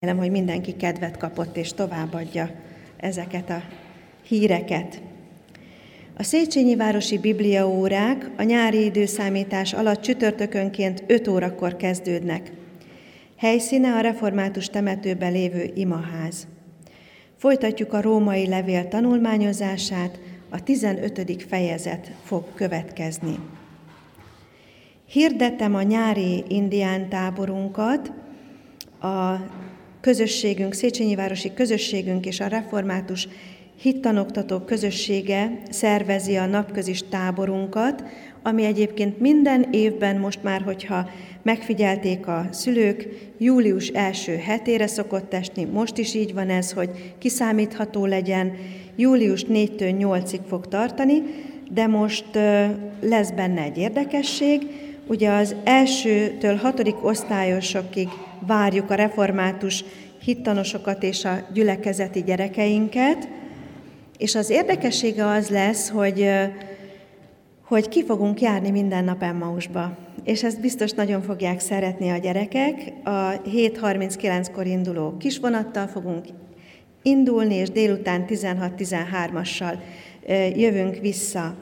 Remélem, hogy mindenki kedvet kapott és továbbadja ezeket a híreket. A Széchenyi Városi Bibliaórák a nyári időszámítás alatt csütörtökönként 5 órakor kezdődnek. Helyszíne a református temetőben lévő imaház. Folytatjuk a római levél tanulmányozását, a 15. fejezet fog következni. Hirdettem a nyári indián táborunkat, a közösségünk, Széchenyi Városi közösségünk és a református hittanoktató közössége szervezi a napközis táborunkat, ami egyébként minden évben most már, hogyha megfigyelték a szülők, július első hetére szokott esni, most is így van ez, hogy kiszámítható legyen, július 4-től 8-ig fog tartani, de most lesz benne egy érdekesség, ugye az elsőtől hatodik osztályosokig várjuk a református hittanosokat és a gyülekezeti gyerekeinket, és az érdekessége az lesz, hogy, hogy ki fogunk járni minden nap Emmausba. És ezt biztos nagyon fogják szeretni a gyerekek. A 7.39-kor induló kisvonattal fogunk indulni, és délután 16-13-assal jövünk vissza.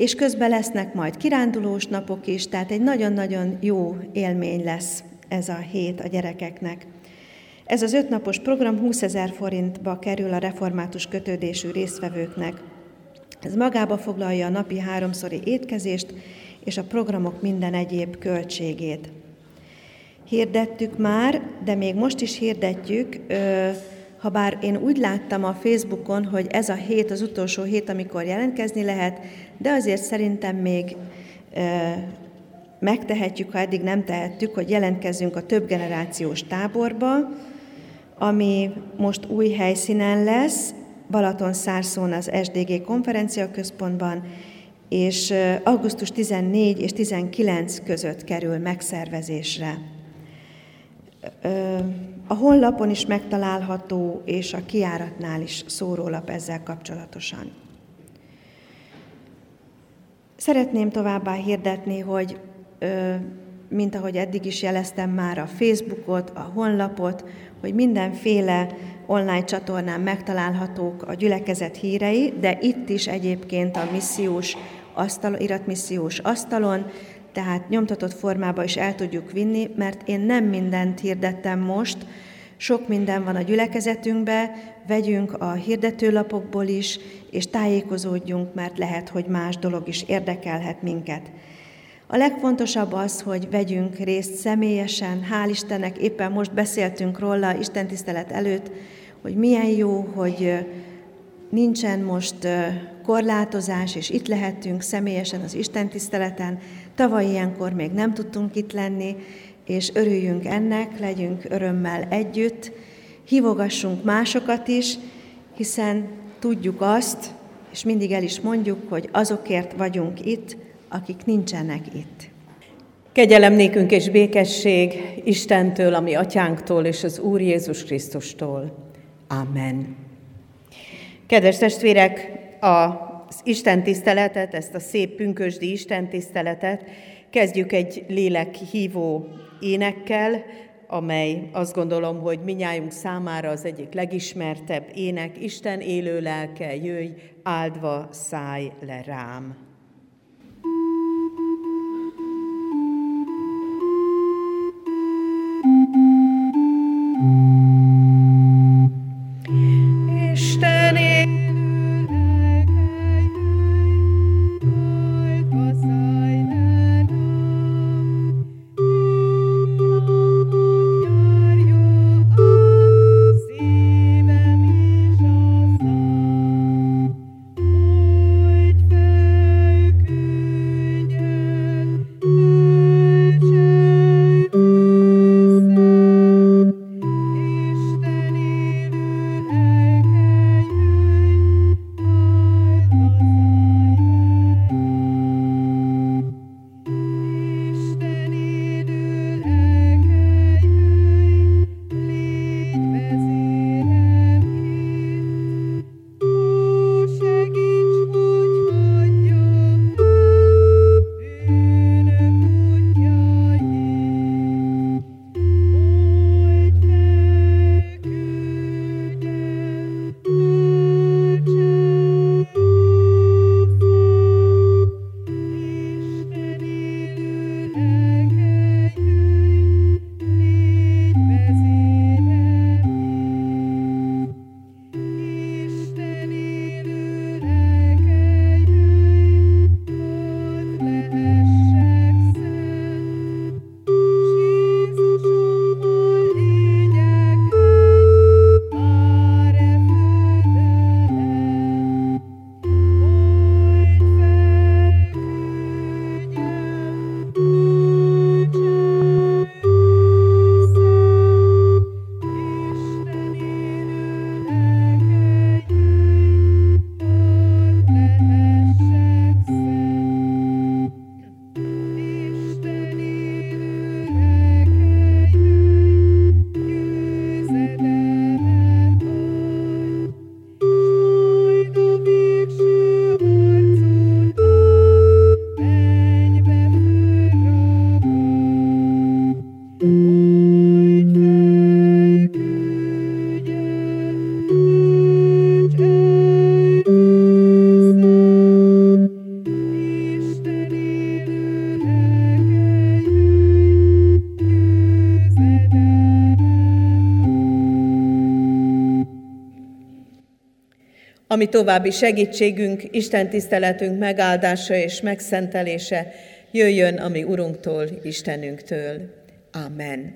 És közben lesznek majd kirándulós napok is, tehát egy nagyon-nagyon jó élmény lesz ez a hét a gyerekeknek. Ez az ötnapos program 20 ezer forintba kerül a református kötődésű résztvevőknek. Ez magába foglalja a napi háromszori étkezést és a programok minden egyéb költségét. Hirdettük már, de még most is hirdetjük, ha bár én úgy láttam a Facebookon, hogy ez a hét az utolsó hét, amikor jelentkezni lehet, de azért szerintem még megtehetjük, ha eddig nem tehettük, hogy jelentkezzünk a több generációs táborba, ami most új helyszínen lesz, Balaton Szárszón az SDG konferenciaközpontban, és augusztus 14 és 19 között kerül megszervezésre. A honlapon is megtalálható, és a kiáratnál is szórólap ezzel kapcsolatosan. Szeretném továbbá hirdetni, hogy mint ahogy eddig is jeleztem már a Facebookot, a honlapot, hogy mindenféle online csatornán megtalálhatók a gyülekezet hírei, de itt is egyébként a missziós asztal, iratmissziós asztalon, tehát nyomtatott formába is el tudjuk vinni, mert én nem mindent hirdettem most, sok minden van a gyülekezetünkbe, vegyünk a hirdetőlapokból is, és tájékozódjunk, mert lehet, hogy más dolog is érdekelhet minket. A legfontosabb az, hogy vegyünk részt személyesen, hál' Istennek, éppen most beszéltünk róla Isten tisztelet előtt, hogy milyen jó, hogy nincsen most korlátozás, és itt lehetünk személyesen az Isten tiszteleten. Tavaly ilyenkor még nem tudtunk itt lenni, és örüljünk ennek, legyünk örömmel együtt, hívogassunk másokat is, hiszen tudjuk azt, és mindig el is mondjuk, hogy azokért vagyunk itt, akik nincsenek itt. Kegyelem nékünk és békesség Istentől, ami atyánktól és az Úr Jézus Krisztustól. Amen. Kedves testvérek, az Isten ezt a szép pünkösdi istentiszteletet kezdjük egy lélek lélekhívó énekkel, amely azt gondolom, hogy minnyájunk számára az egyik legismertebb ének, Isten élő lelke, jöjj, áldva száj le rám. további segítségünk, Isten tiszteletünk megáldása és megszentelése jöjjön, ami Urunktól, Istenünktől. Amen.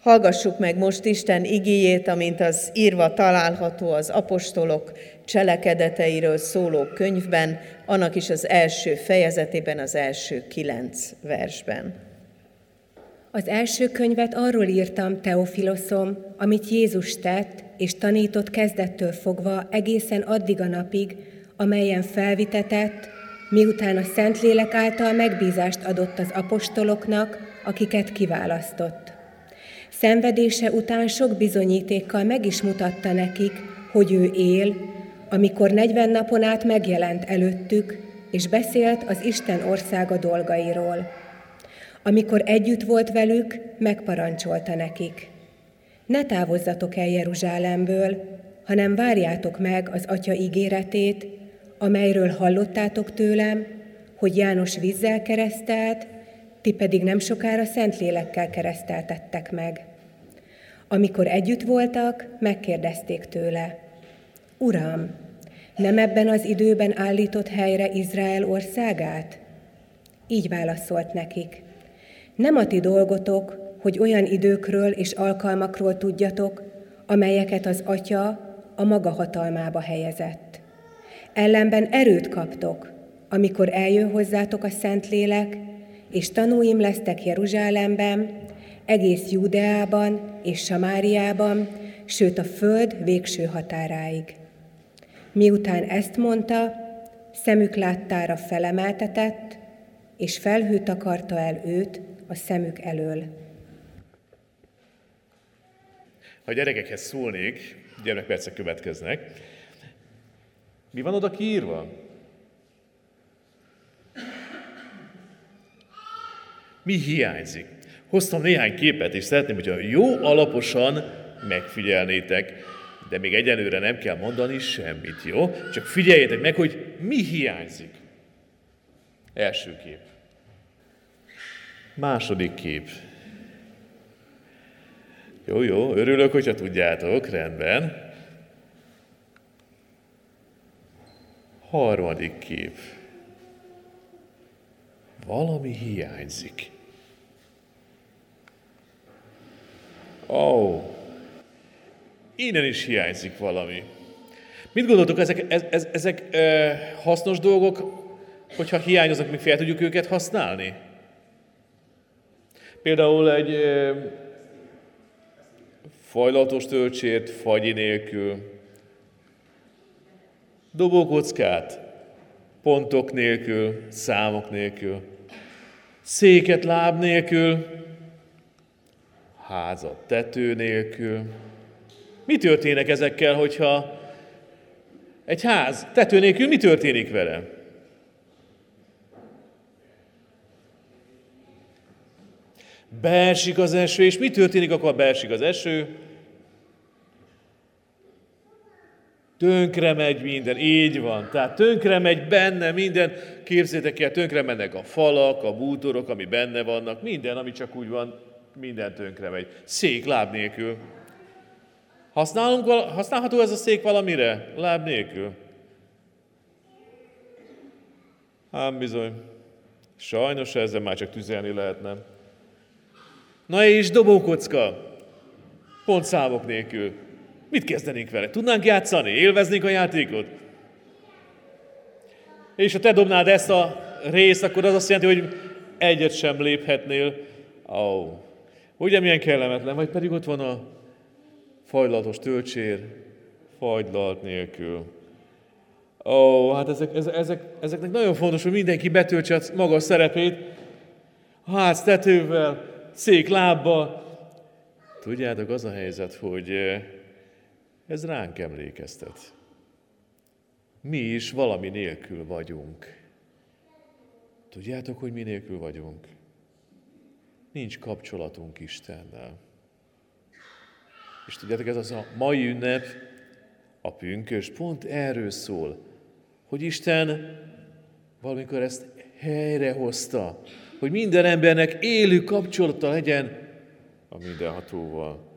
Hallgassuk meg most Isten igéjét, amint az írva található az apostolok cselekedeteiről szóló könyvben, annak is az első fejezetében, az első kilenc versben. Az első könyvet arról írtam, Teofiloszom, amit Jézus tett és tanított kezdettől fogva egészen addig a napig, amelyen felvitetett, miután a Szentlélek által megbízást adott az apostoloknak, akiket kiválasztott. Szenvedése után sok bizonyítékkal meg is mutatta nekik, hogy ő él, amikor negyven napon át megjelent előttük, és beszélt az Isten országa dolgairól. Amikor együtt volt velük, megparancsolta nekik. Ne távozzatok el Jeruzsálemből, hanem várjátok meg az Atya ígéretét, amelyről hallottátok tőlem, hogy János vízzel keresztelt, ti pedig nem sokára Szentlélekkel kereszteltettek meg. Amikor együtt voltak, megkérdezték tőle, Uram, nem ebben az időben állított helyre Izrael országát? Így válaszolt nekik, nem a ti dolgotok, hogy olyan időkről és alkalmakról tudjatok, amelyeket az Atya a maga hatalmába helyezett. Ellenben erőt kaptok, amikor eljön hozzátok a Szentlélek, és tanúim lesztek Jeruzsálemben, egész Júdeában és Samáriában, sőt a föld végső határáig. Miután ezt mondta, szemük láttára felemeltetett, és felhőt akarta el őt a szemük elől. Ha gyerekekhez szólnék, gyermekpercek következnek, mi van oda kiírva? Mi hiányzik? Hoztam néhány képet, és szeretném, hogyha jó alaposan megfigyelnétek, de még egyelőre nem kell mondani semmit, jó? Csak figyeljetek meg, hogy mi hiányzik. Első kép. Második kép. Jó, jó, örülök, hogyha tudjátok, rendben. Harmadik kép. Valami hiányzik. Ó, oh, innen is hiányzik valami. Mit gondoltok, ezek, ez, ez, ezek ö, hasznos dolgok, hogyha hiányoznak, még fel tudjuk őket használni? Például egy ö, fajlatos töltsért fagyi nélkül, dobókockát pontok nélkül, számok nélkül, széket láb nélkül, házat tető nélkül. Mi történik ezekkel, hogyha egy ház tető nélkül mi történik vele? Beesik az eső, és mi történik akkor, beesik az eső? Tönkre megy minden, így van. Tehát tönkre megy benne minden. Képzétek el, tönkre mennek a falak, a bútorok, ami benne vannak, minden, ami csak úgy van, minden tönkre megy. Szék láb nélkül. Használunk, használható ez a szék valamire? Láb nélkül. Ám bizony. Sajnos ezzel már csak tüzelni lehetne. Na és dobókocka. Pont számok nélkül. Mit kezdenénk vele? Tudnánk játszani? Élveznénk a játékot? És ha te dobnád ezt a részt, akkor az azt jelenti, hogy egyet sem léphetnél. Ó, oh. ugye milyen kellemetlen, vagy pedig ott van a fajlatos töltsér, fagylalt nélkül. Ó, hát ezek, ezek, ezeknek nagyon fontos, hogy mindenki betöltse a maga szerepét, ház tetővel, szék lábbal. Tudjátok, az a helyzet, hogy ez ránk emlékeztet. Mi is valami nélkül vagyunk. Tudjátok, hogy mi nélkül vagyunk? Nincs kapcsolatunk Istennel. És tudjátok, ez az a mai ünnep, a pünkös pont erről szól, hogy Isten valamikor ezt helyrehozta, hogy minden embernek élő kapcsolata legyen a mindenhatóval.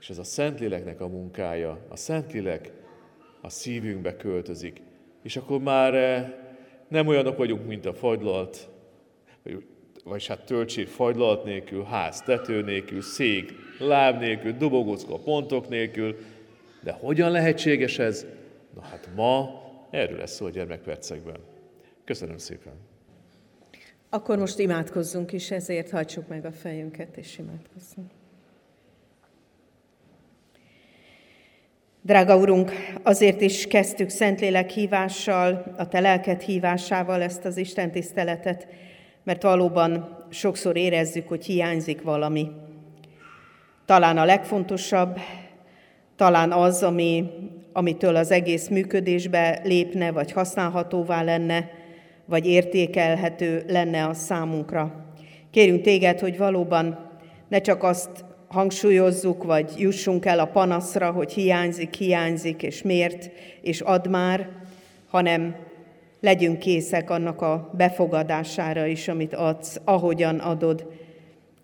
És ez a Szentléleknek a munkája. A Szentlélek a szívünkbe költözik. És akkor már eh, nem olyanok vagyunk, mint a fagylalt, vagy, vagy hát töltsér fagylalt nélkül, ház tető nélkül, szék láb nélkül, dobogócka pontok nélkül. De hogyan lehetséges ez? Na hát ma erről lesz szó a gyermekpercekben. Köszönöm szépen! Akkor most imádkozzunk is, ezért hajtsuk meg a fejünket, és imádkozzunk. Drága Urunk, azért is kezdtük Szentlélek hívással, a Te lelked hívásával ezt az Isten tiszteletet, mert valóban sokszor érezzük, hogy hiányzik valami. Talán a legfontosabb, talán az, ami, amitől az egész működésbe lépne, vagy használhatóvá lenne, vagy értékelhető lenne a számunkra. Kérünk téged, hogy valóban ne csak azt hangsúlyozzuk, vagy jussunk el a panaszra, hogy hiányzik, hiányzik, és miért, és ad már, hanem legyünk készek annak a befogadására is, amit adsz, ahogyan adod.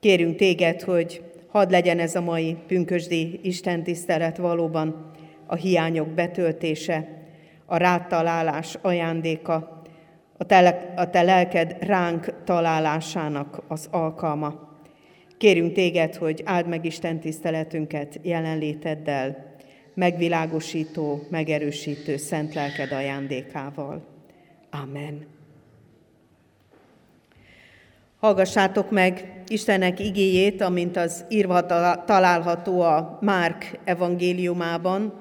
Kérünk téged, hogy hadd legyen ez a mai pünkösdi Isten tisztelet valóban a hiányok betöltése, a rátalálás ajándéka, a te, a te lelked ránk találásának az alkalma. Kérünk téged, hogy áld meg Isten tiszteletünket jelenléteddel, megvilágosító, megerősítő szent lelked ajándékával. Amen. Hallgassátok meg Istennek igéjét, amint az írva található a Márk evangéliumában,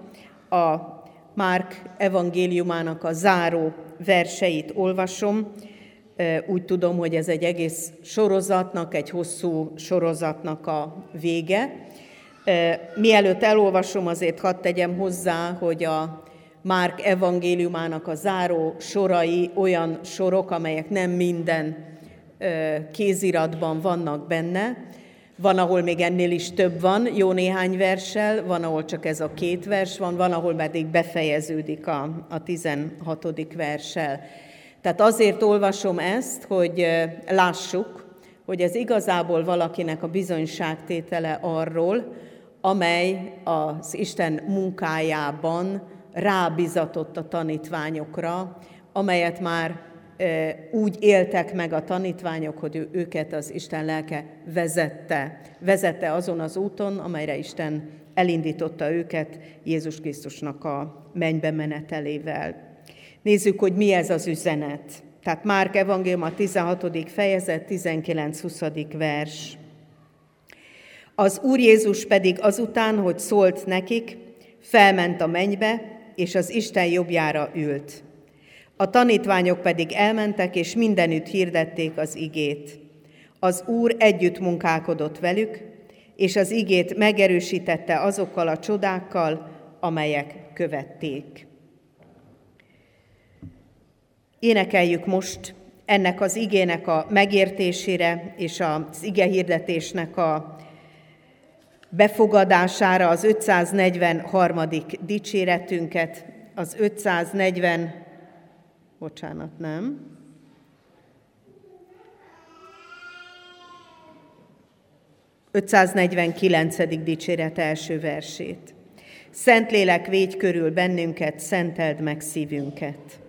a Márk evangéliumának a záró verseit olvasom, úgy tudom, hogy ez egy egész sorozatnak, egy hosszú sorozatnak a vége. Mielőtt elolvasom, azért hadd tegyem hozzá, hogy a Márk evangéliumának a záró sorai olyan sorok, amelyek nem minden kéziratban vannak benne. Van, ahol még ennél is több van, jó néhány verssel, van, ahol csak ez a két vers van, van, ahol pedig befejeződik a, a 16. verssel. Tehát azért olvasom ezt, hogy lássuk, hogy ez igazából valakinek a bizonyságtétele arról, amely az Isten munkájában rábizatott a tanítványokra, amelyet már úgy éltek meg a tanítványok, hogy őket az Isten lelke vezette. Vezette azon az úton, amelyre Isten elindította őket Jézus Krisztusnak a mennybe menetelével. Nézzük, hogy mi ez az üzenet. Tehát Márk Evangélium a 16. fejezet, 19-20. vers. Az Úr Jézus pedig azután, hogy szólt nekik, felment a mennybe, és az Isten jobbjára ült. A tanítványok pedig elmentek, és mindenütt hirdették az igét. Az Úr együtt munkálkodott velük, és az igét megerősítette azokkal a csodákkal, amelyek követték. Énekeljük most ennek az igének a megértésére és az ige hirdetésnek a befogadására az 543. dicséretünket, az 540, bocsánat, nem, ...549. dicséret első versét. Szentlélek, végy körül bennünket, szenteld meg szívünket.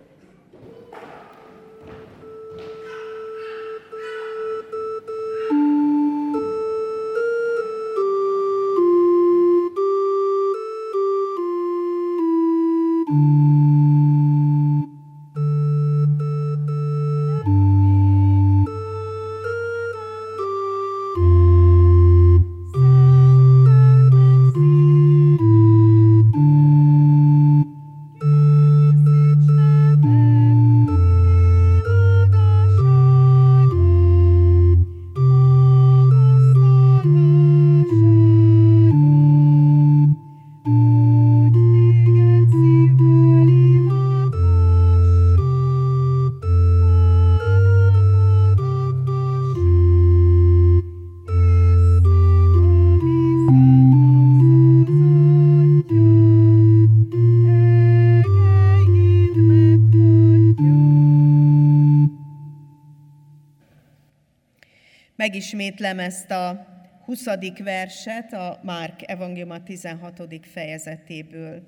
Megismétlem ezt a 20. verset a Márk evangélium 16. fejezetéből.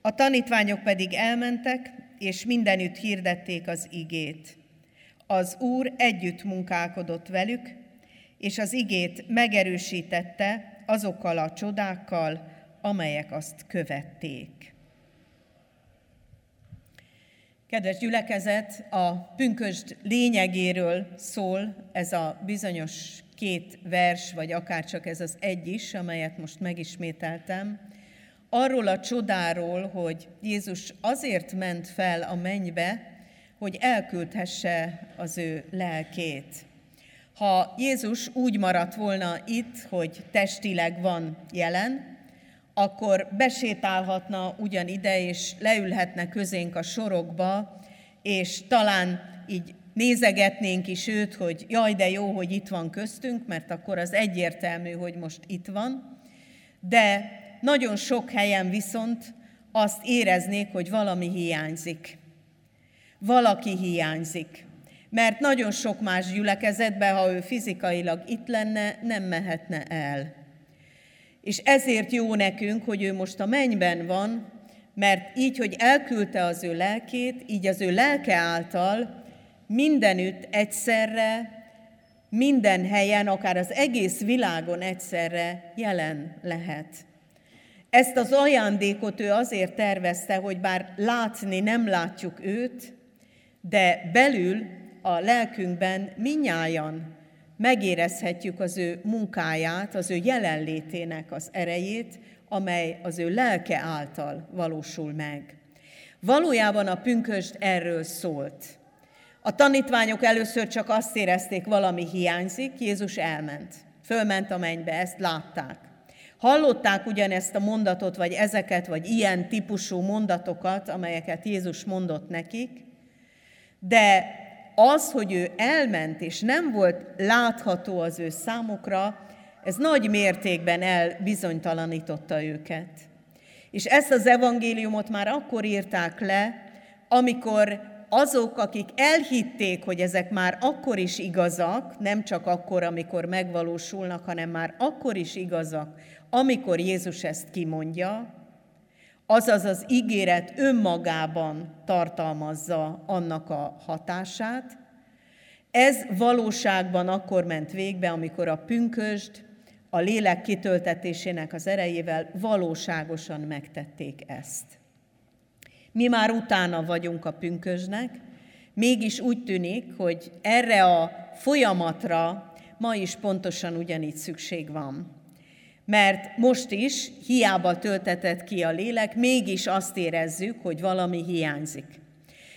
A tanítványok pedig elmentek, és mindenütt hirdették az igét. Az Úr együtt munkálkodott velük, és az igét megerősítette azokkal a csodákkal, amelyek azt követték. Kedves gyülekezet, a pünkösd lényegéről szól ez a bizonyos két vers, vagy akár csak ez az egy is, amelyet most megismételtem. Arról a csodáról, hogy Jézus azért ment fel a mennybe, hogy elküldhesse az ő lelkét. Ha Jézus úgy maradt volna itt, hogy testileg van jelen, akkor besétálhatna ugyan ide, és leülhetne közénk a sorokba, és talán így nézegetnénk is őt, hogy jaj, de jó, hogy itt van köztünk, mert akkor az egyértelmű, hogy most itt van. De nagyon sok helyen viszont azt éreznék, hogy valami hiányzik. Valaki hiányzik. Mert nagyon sok más gyülekezetben, ha ő fizikailag itt lenne, nem mehetne el. És ezért jó nekünk, hogy ő most a mennyben van, mert így, hogy elküldte az ő lelkét, így az ő lelke által mindenütt egyszerre, minden helyen, akár az egész világon egyszerre jelen lehet. Ezt az ajándékot ő azért tervezte, hogy bár látni nem látjuk őt, de belül a lelkünkben minnyájan megérezhetjük az ő munkáját, az ő jelenlétének az erejét, amely az ő lelke által valósul meg. Valójában a pünköst erről szólt. A tanítványok először csak azt érezték, valami hiányzik, Jézus elment. Fölment a mennybe, ezt látták. Hallották ugyanezt a mondatot, vagy ezeket, vagy ilyen típusú mondatokat, amelyeket Jézus mondott nekik, de az, hogy ő elment, és nem volt látható az ő számukra, ez nagy mértékben elbizonytalanította őket. És ezt az evangéliumot már akkor írták le, amikor azok, akik elhitték, hogy ezek már akkor is igazak, nem csak akkor, amikor megvalósulnak, hanem már akkor is igazak, amikor Jézus ezt kimondja, azaz az ígéret önmagában tartalmazza annak a hatását. Ez valóságban akkor ment végbe, amikor a pünkösd a lélek kitöltetésének az erejével valóságosan megtették ezt. Mi már utána vagyunk a pünkösnek, mégis úgy tűnik, hogy erre a folyamatra ma is pontosan ugyanígy szükség van. Mert most is hiába töltetett ki a lélek, mégis azt érezzük, hogy valami hiányzik.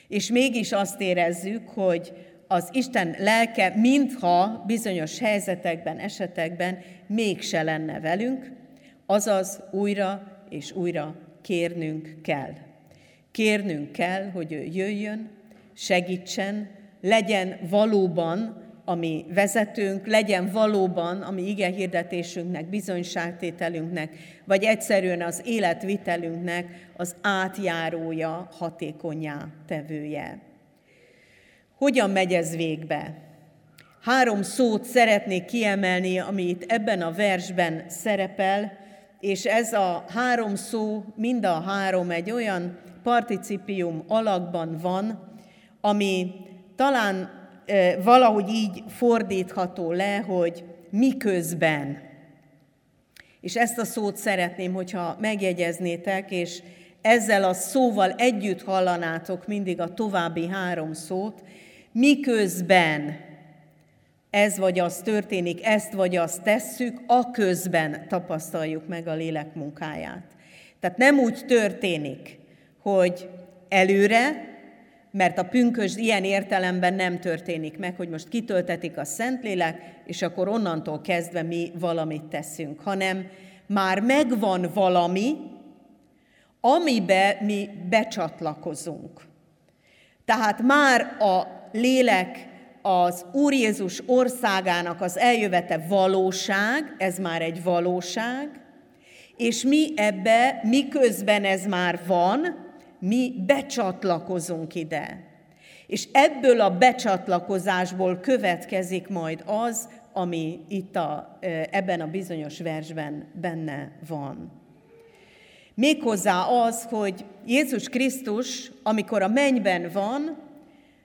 És mégis azt érezzük, hogy az Isten lelke, mintha bizonyos helyzetekben, esetekben mégse lenne velünk, azaz újra és újra kérnünk kell. Kérnünk kell, hogy ő jöjjön, segítsen, legyen valóban a mi vezetőnk, legyen valóban a mi ige hirdetésünknek, bizonyságtételünknek, vagy egyszerűen az életvitelünknek az átjárója, hatékonyá tevője. Hogyan megy ez végbe? Három szót szeretnék kiemelni, ami itt ebben a versben szerepel, és ez a három szó, mind a három egy olyan participium alakban van, ami talán valahogy így fordítható le, hogy miközben. És ezt a szót szeretném, hogyha megjegyeznétek, és ezzel a szóval együtt hallanátok mindig a további három szót, miközben ez vagy az történik, ezt vagy azt tesszük, a közben tapasztaljuk meg a lélek munkáját. Tehát nem úgy történik, hogy előre, mert a pünkös ilyen értelemben nem történik meg, hogy most kitöltetik a Szentlélek, és akkor onnantól kezdve mi valamit teszünk, hanem már megvan valami, amibe mi becsatlakozunk. Tehát már a lélek az Úr Jézus országának az eljövete valóság, ez már egy valóság, és mi ebbe, miközben ez már van, mi becsatlakozunk ide. És ebből a becsatlakozásból következik majd az, ami itt a, ebben a bizonyos versben benne van. Méghozzá az, hogy Jézus Krisztus, amikor a mennyben van,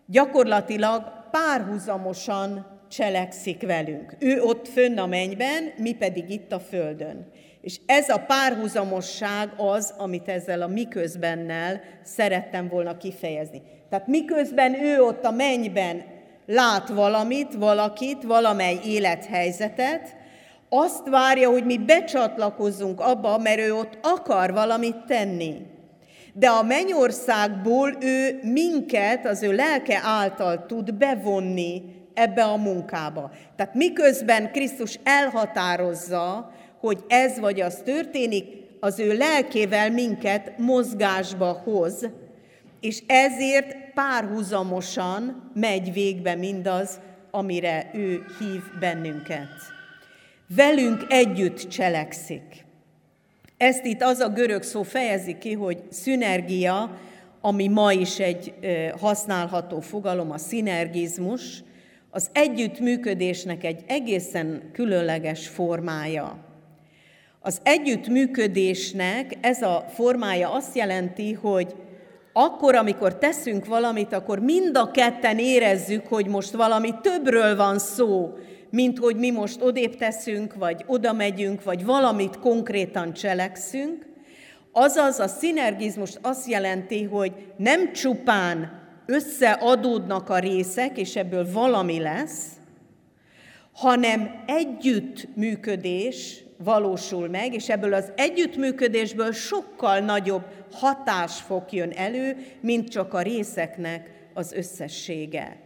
gyakorlatilag párhuzamosan cselekszik velünk. Ő ott fönn a mennyben, mi pedig itt a földön. És ez a párhuzamosság az, amit ezzel a miközbennel szerettem volna kifejezni. Tehát miközben ő ott a mennyben lát valamit, valakit, valamely élethelyzetet, azt várja, hogy mi becsatlakozzunk abba, mert ő ott akar valamit tenni. De a mennyországból ő minket, az ő lelke által tud bevonni ebbe a munkába. Tehát miközben Krisztus elhatározza, hogy ez vagy az történik, az ő lelkével minket mozgásba hoz, és ezért párhuzamosan megy végbe mindaz, amire ő hív bennünket. Velünk együtt cselekszik. Ezt itt az a görög szó fejezi ki, hogy szünergia, ami ma is egy használható fogalom, a szinergizmus, az együttműködésnek egy egészen különleges formája. Az együttműködésnek ez a formája azt jelenti, hogy akkor, amikor teszünk valamit, akkor mind a ketten érezzük, hogy most valami többről van szó, mint hogy mi most odébb teszünk, vagy oda megyünk, vagy valamit konkrétan cselekszünk. Azaz a szinergizmus azt jelenti, hogy nem csupán összeadódnak a részek, és ebből valami lesz, hanem együttműködés valósul meg, és ebből az együttműködésből sokkal nagyobb hatás fog jön elő, mint csak a részeknek az összessége.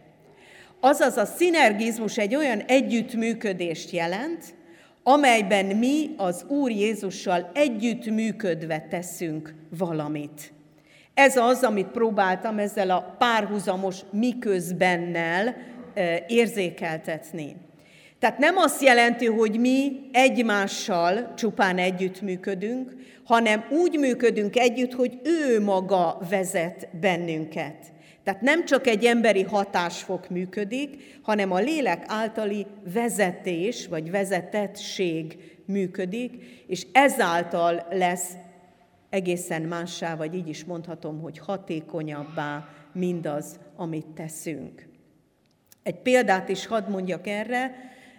Azaz a szinergizmus egy olyan együttműködést jelent, amelyben mi az Úr Jézussal együttműködve teszünk valamit. Ez az, amit próbáltam ezzel a párhuzamos miközbennel érzékeltetni. Tehát nem azt jelenti, hogy mi egymással csupán együttműködünk, hanem úgy működünk együtt, hogy ő maga vezet bennünket. Tehát nem csak egy emberi hatásfok működik, hanem a lélek általi vezetés vagy vezetettség működik, és ezáltal lesz egészen mássá, vagy így is mondhatom, hogy hatékonyabbá mindaz, amit teszünk. Egy példát is hadd mondjak erre,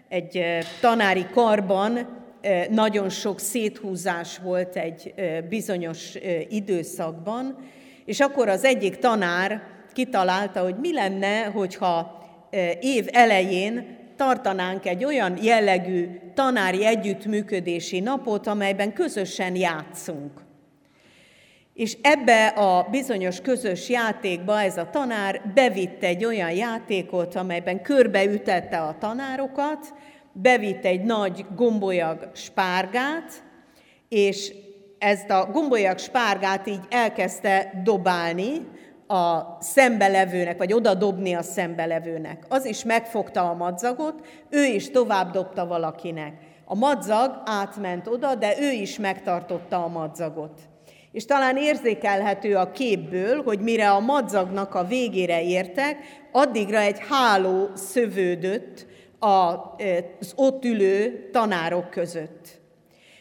egy tanári karban nagyon sok széthúzás volt egy bizonyos időszakban, és akkor az egyik tanár kitalálta, hogy mi lenne, hogyha év elején tartanánk egy olyan jellegű tanári együttműködési napot, amelyben közösen játszunk. És ebbe a bizonyos közös játékba ez a tanár bevitt egy olyan játékot, amelyben körbeütette a tanárokat, bevitt egy nagy gombolyag spárgát, és ezt a gombolyag spárgát így elkezdte dobálni a szembelevőnek, vagy oda dobni a szembelevőnek. Az is megfogta a madzagot, ő is tovább dobta valakinek. A madzag átment oda, de ő is megtartotta a madzagot. És talán érzékelhető a képből, hogy mire a madzagnak a végére értek, addigra egy háló szövődött az ott ülő tanárok között.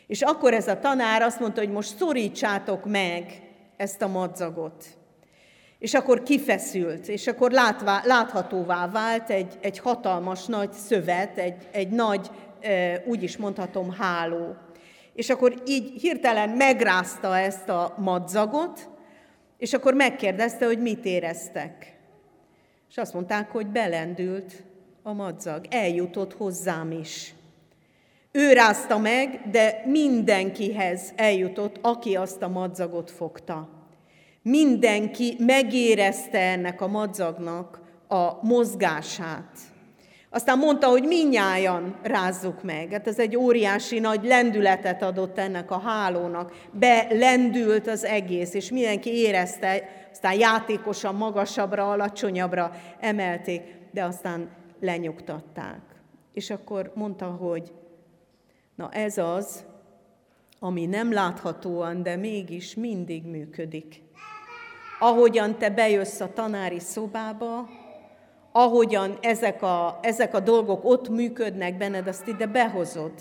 És akkor ez a tanár azt mondta, hogy most szorítsátok meg ezt a madzagot. És akkor kifeszült, és akkor látvá, láthatóvá vált egy, egy hatalmas nagy szövet, egy, egy nagy, úgy is mondhatom, háló és akkor így hirtelen megrázta ezt a madzagot, és akkor megkérdezte, hogy mit éreztek. És azt mondták, hogy belendült a madzag, eljutott hozzám is. Ő rázta meg, de mindenkihez eljutott, aki azt a madzagot fogta. Mindenki megérezte ennek a madzagnak a mozgását. Aztán mondta, hogy minnyájan rázzuk meg. Hát ez egy óriási nagy lendületet adott ennek a hálónak. Belendült az egész, és mindenki érezte, aztán játékosan magasabbra, alacsonyabbra emelték, de aztán lenyugtatták. És akkor mondta, hogy na ez az, ami nem láthatóan, de mégis mindig működik. Ahogyan te bejössz a tanári szobába, ahogyan ezek a, ezek a dolgok ott működnek benned, azt ide behozod.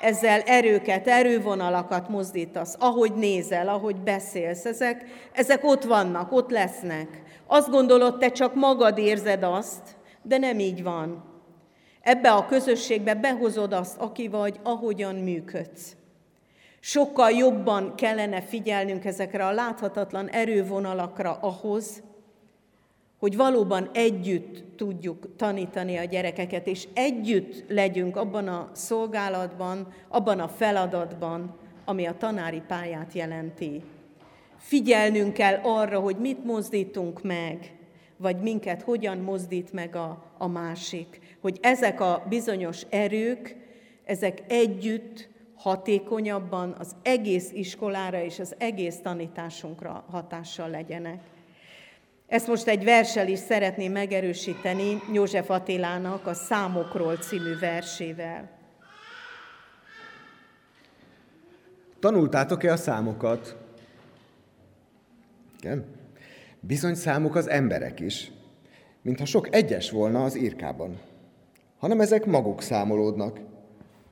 ezzel erőket, erővonalakat mozdítasz, ahogy nézel, ahogy beszélsz, ezek, ezek ott vannak, ott lesznek. Azt gondolod, te csak magad érzed azt, de nem így van. Ebbe a közösségbe behozod azt, aki vagy, ahogyan működsz. Sokkal jobban kellene figyelnünk ezekre a láthatatlan erővonalakra ahhoz, hogy valóban együtt tudjuk tanítani a gyerekeket, és együtt legyünk abban a szolgálatban, abban a feladatban, ami a tanári pályát jelenti. Figyelnünk kell arra, hogy mit mozdítunk meg, vagy minket hogyan mozdít meg a, a másik. Hogy ezek a bizonyos erők, ezek együtt hatékonyabban az egész iskolára és az egész tanításunkra hatással legyenek. Ezt most egy versel is szeretném megerősíteni József Attilának a Számokról című versével. Tanultátok-e a számokat? Igen. Bizony számok az emberek is, mintha sok egyes volna az írkában, hanem ezek maguk számolódnak,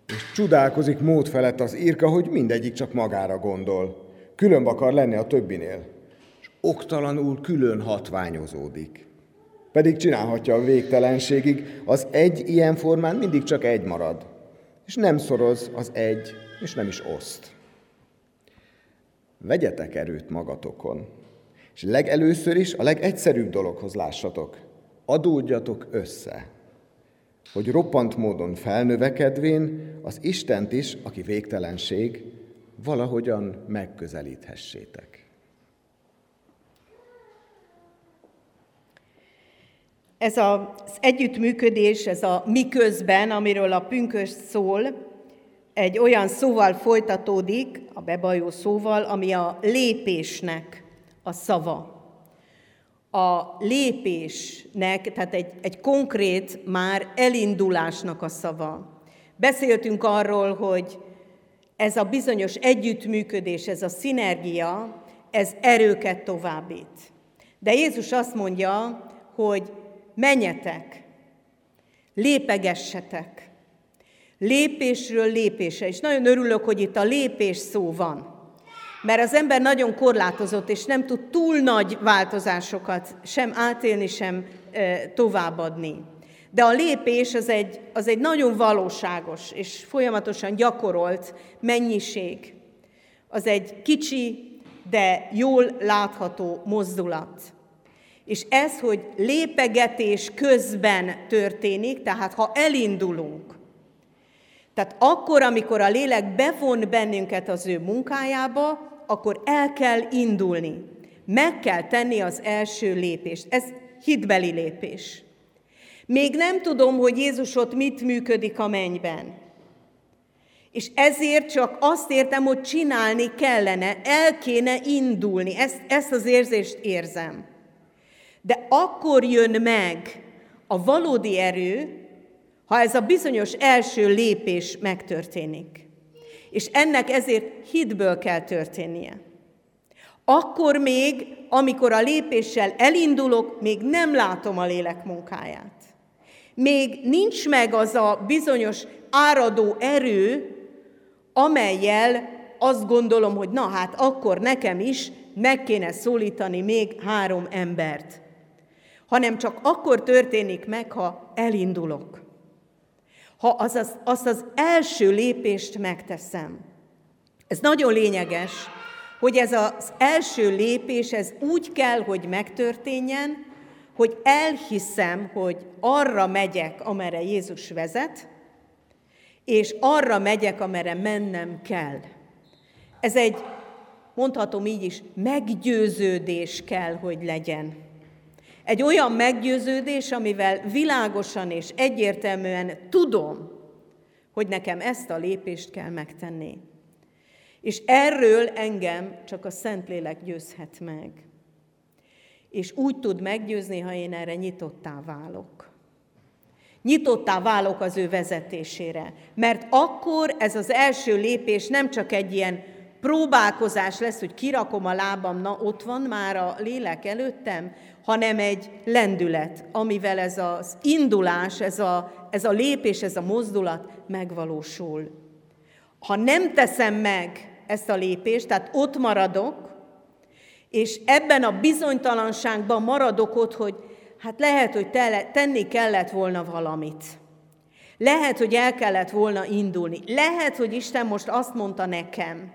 és csodálkozik mód felett az írka, hogy mindegyik csak magára gondol, különb akar lenni a többinél oktalanul külön hatványozódik. Pedig csinálhatja a végtelenségig, az egy ilyen formán mindig csak egy marad. És nem szoroz az egy, és nem is oszt. Vegyetek erőt magatokon, és legelőször is a legegyszerűbb dologhoz lássatok. Adódjatok össze, hogy roppant módon felnövekedvén az Istent is, aki végtelenség, valahogyan megközelíthessétek. Ez az együttműködés, ez a miközben, amiről a pünkös szól, egy olyan szóval folytatódik, a bebajó szóval, ami a lépésnek a szava. A lépésnek, tehát egy, egy konkrét, már elindulásnak a szava. Beszéltünk arról, hogy ez a bizonyos együttműködés, ez a szinergia, ez erőket továbbít. De Jézus azt mondja, hogy menjetek, lépegessetek. Lépésről lépésre. És nagyon örülök, hogy itt a lépés szó van. Mert az ember nagyon korlátozott, és nem tud túl nagy változásokat sem átélni, sem e, továbbadni. De a lépés az egy, az egy nagyon valóságos és folyamatosan gyakorolt mennyiség. Az egy kicsi, de jól látható mozdulat. És ez, hogy lépegetés közben történik, tehát ha elindulunk, tehát akkor, amikor a lélek bevon bennünket az ő munkájába, akkor el kell indulni. Meg kell tenni az első lépést. Ez hitbeli lépés. Még nem tudom, hogy Jézus ott mit működik a mennyben. És ezért csak azt értem, hogy csinálni kellene, el kéne indulni. Ezt, ezt az érzést érzem. De akkor jön meg a valódi erő, ha ez a bizonyos első lépés megtörténik. És ennek ezért hitből kell történnie. Akkor még, amikor a lépéssel elindulok, még nem látom a lélek munkáját. Még nincs meg az a bizonyos áradó erő, amelyel azt gondolom, hogy na hát akkor nekem is meg kéne szólítani még három embert hanem csak akkor történik meg, ha elindulok. Ha az az, az első lépést megteszem. Ez nagyon lényeges, hogy ez az első lépés, ez úgy kell, hogy megtörténjen, hogy elhiszem, hogy arra megyek, amerre Jézus vezet, és arra megyek, amerre mennem kell. Ez egy, mondhatom így is, meggyőződés kell, hogy legyen. Egy olyan meggyőződés, amivel világosan és egyértelműen tudom, hogy nekem ezt a lépést kell megtenni. És erről engem csak a Szentlélek győzhet meg. És úgy tud meggyőzni, ha én erre nyitottá válok. Nyitottá válok az ő vezetésére. Mert akkor ez az első lépés nem csak egy ilyen próbálkozás lesz, hogy kirakom a lábam, na ott van már a lélek előttem, hanem egy lendület, amivel ez az indulás, ez a, ez a lépés, ez a mozdulat megvalósul. Ha nem teszem meg ezt a lépést, tehát ott maradok, és ebben a bizonytalanságban maradok ott, hogy hát lehet, hogy tenni kellett volna valamit. Lehet, hogy el kellett volna indulni. Lehet, hogy Isten most azt mondta nekem.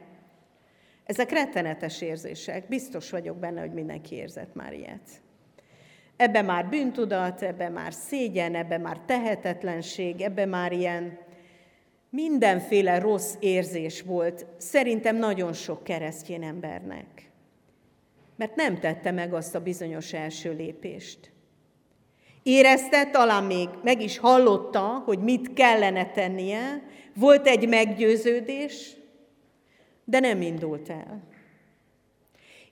Ezek rettenetes érzések. Biztos vagyok benne, hogy mindenki érzett már ilyet. Ebbe már bűntudat, ebbe már szégyen, ebbe már tehetetlenség, ebbe már ilyen mindenféle rossz érzés volt, szerintem nagyon sok keresztjén embernek. Mert nem tette meg azt a bizonyos első lépést. Érezte, talán még meg is hallotta, hogy mit kellene tennie, volt egy meggyőződés, de nem indult el.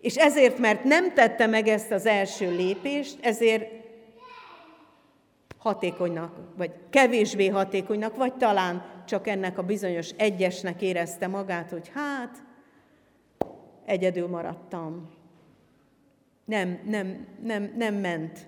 És ezért, mert nem tette meg ezt az első lépést, ezért hatékonynak, vagy kevésbé hatékonynak, vagy talán csak ennek a bizonyos egyesnek érezte magát, hogy hát, egyedül maradtam. Nem, nem, nem, nem ment.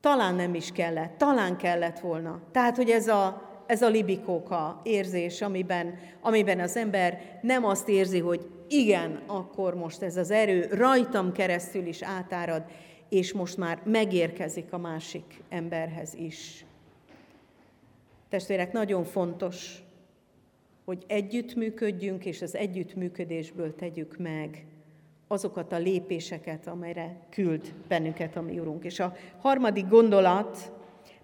Talán nem is kellett, talán kellett volna. Tehát, hogy ez a, ez a libikóka érzés, amiben, amiben az ember nem azt érzi, hogy igen, akkor most ez az erő rajtam keresztül is átárad, és most már megérkezik a másik emberhez is. Testvérek, nagyon fontos, hogy együttműködjünk, és az együttműködésből tegyük meg azokat a lépéseket, amelyre küld bennünket a mi Urunk. És a harmadik gondolat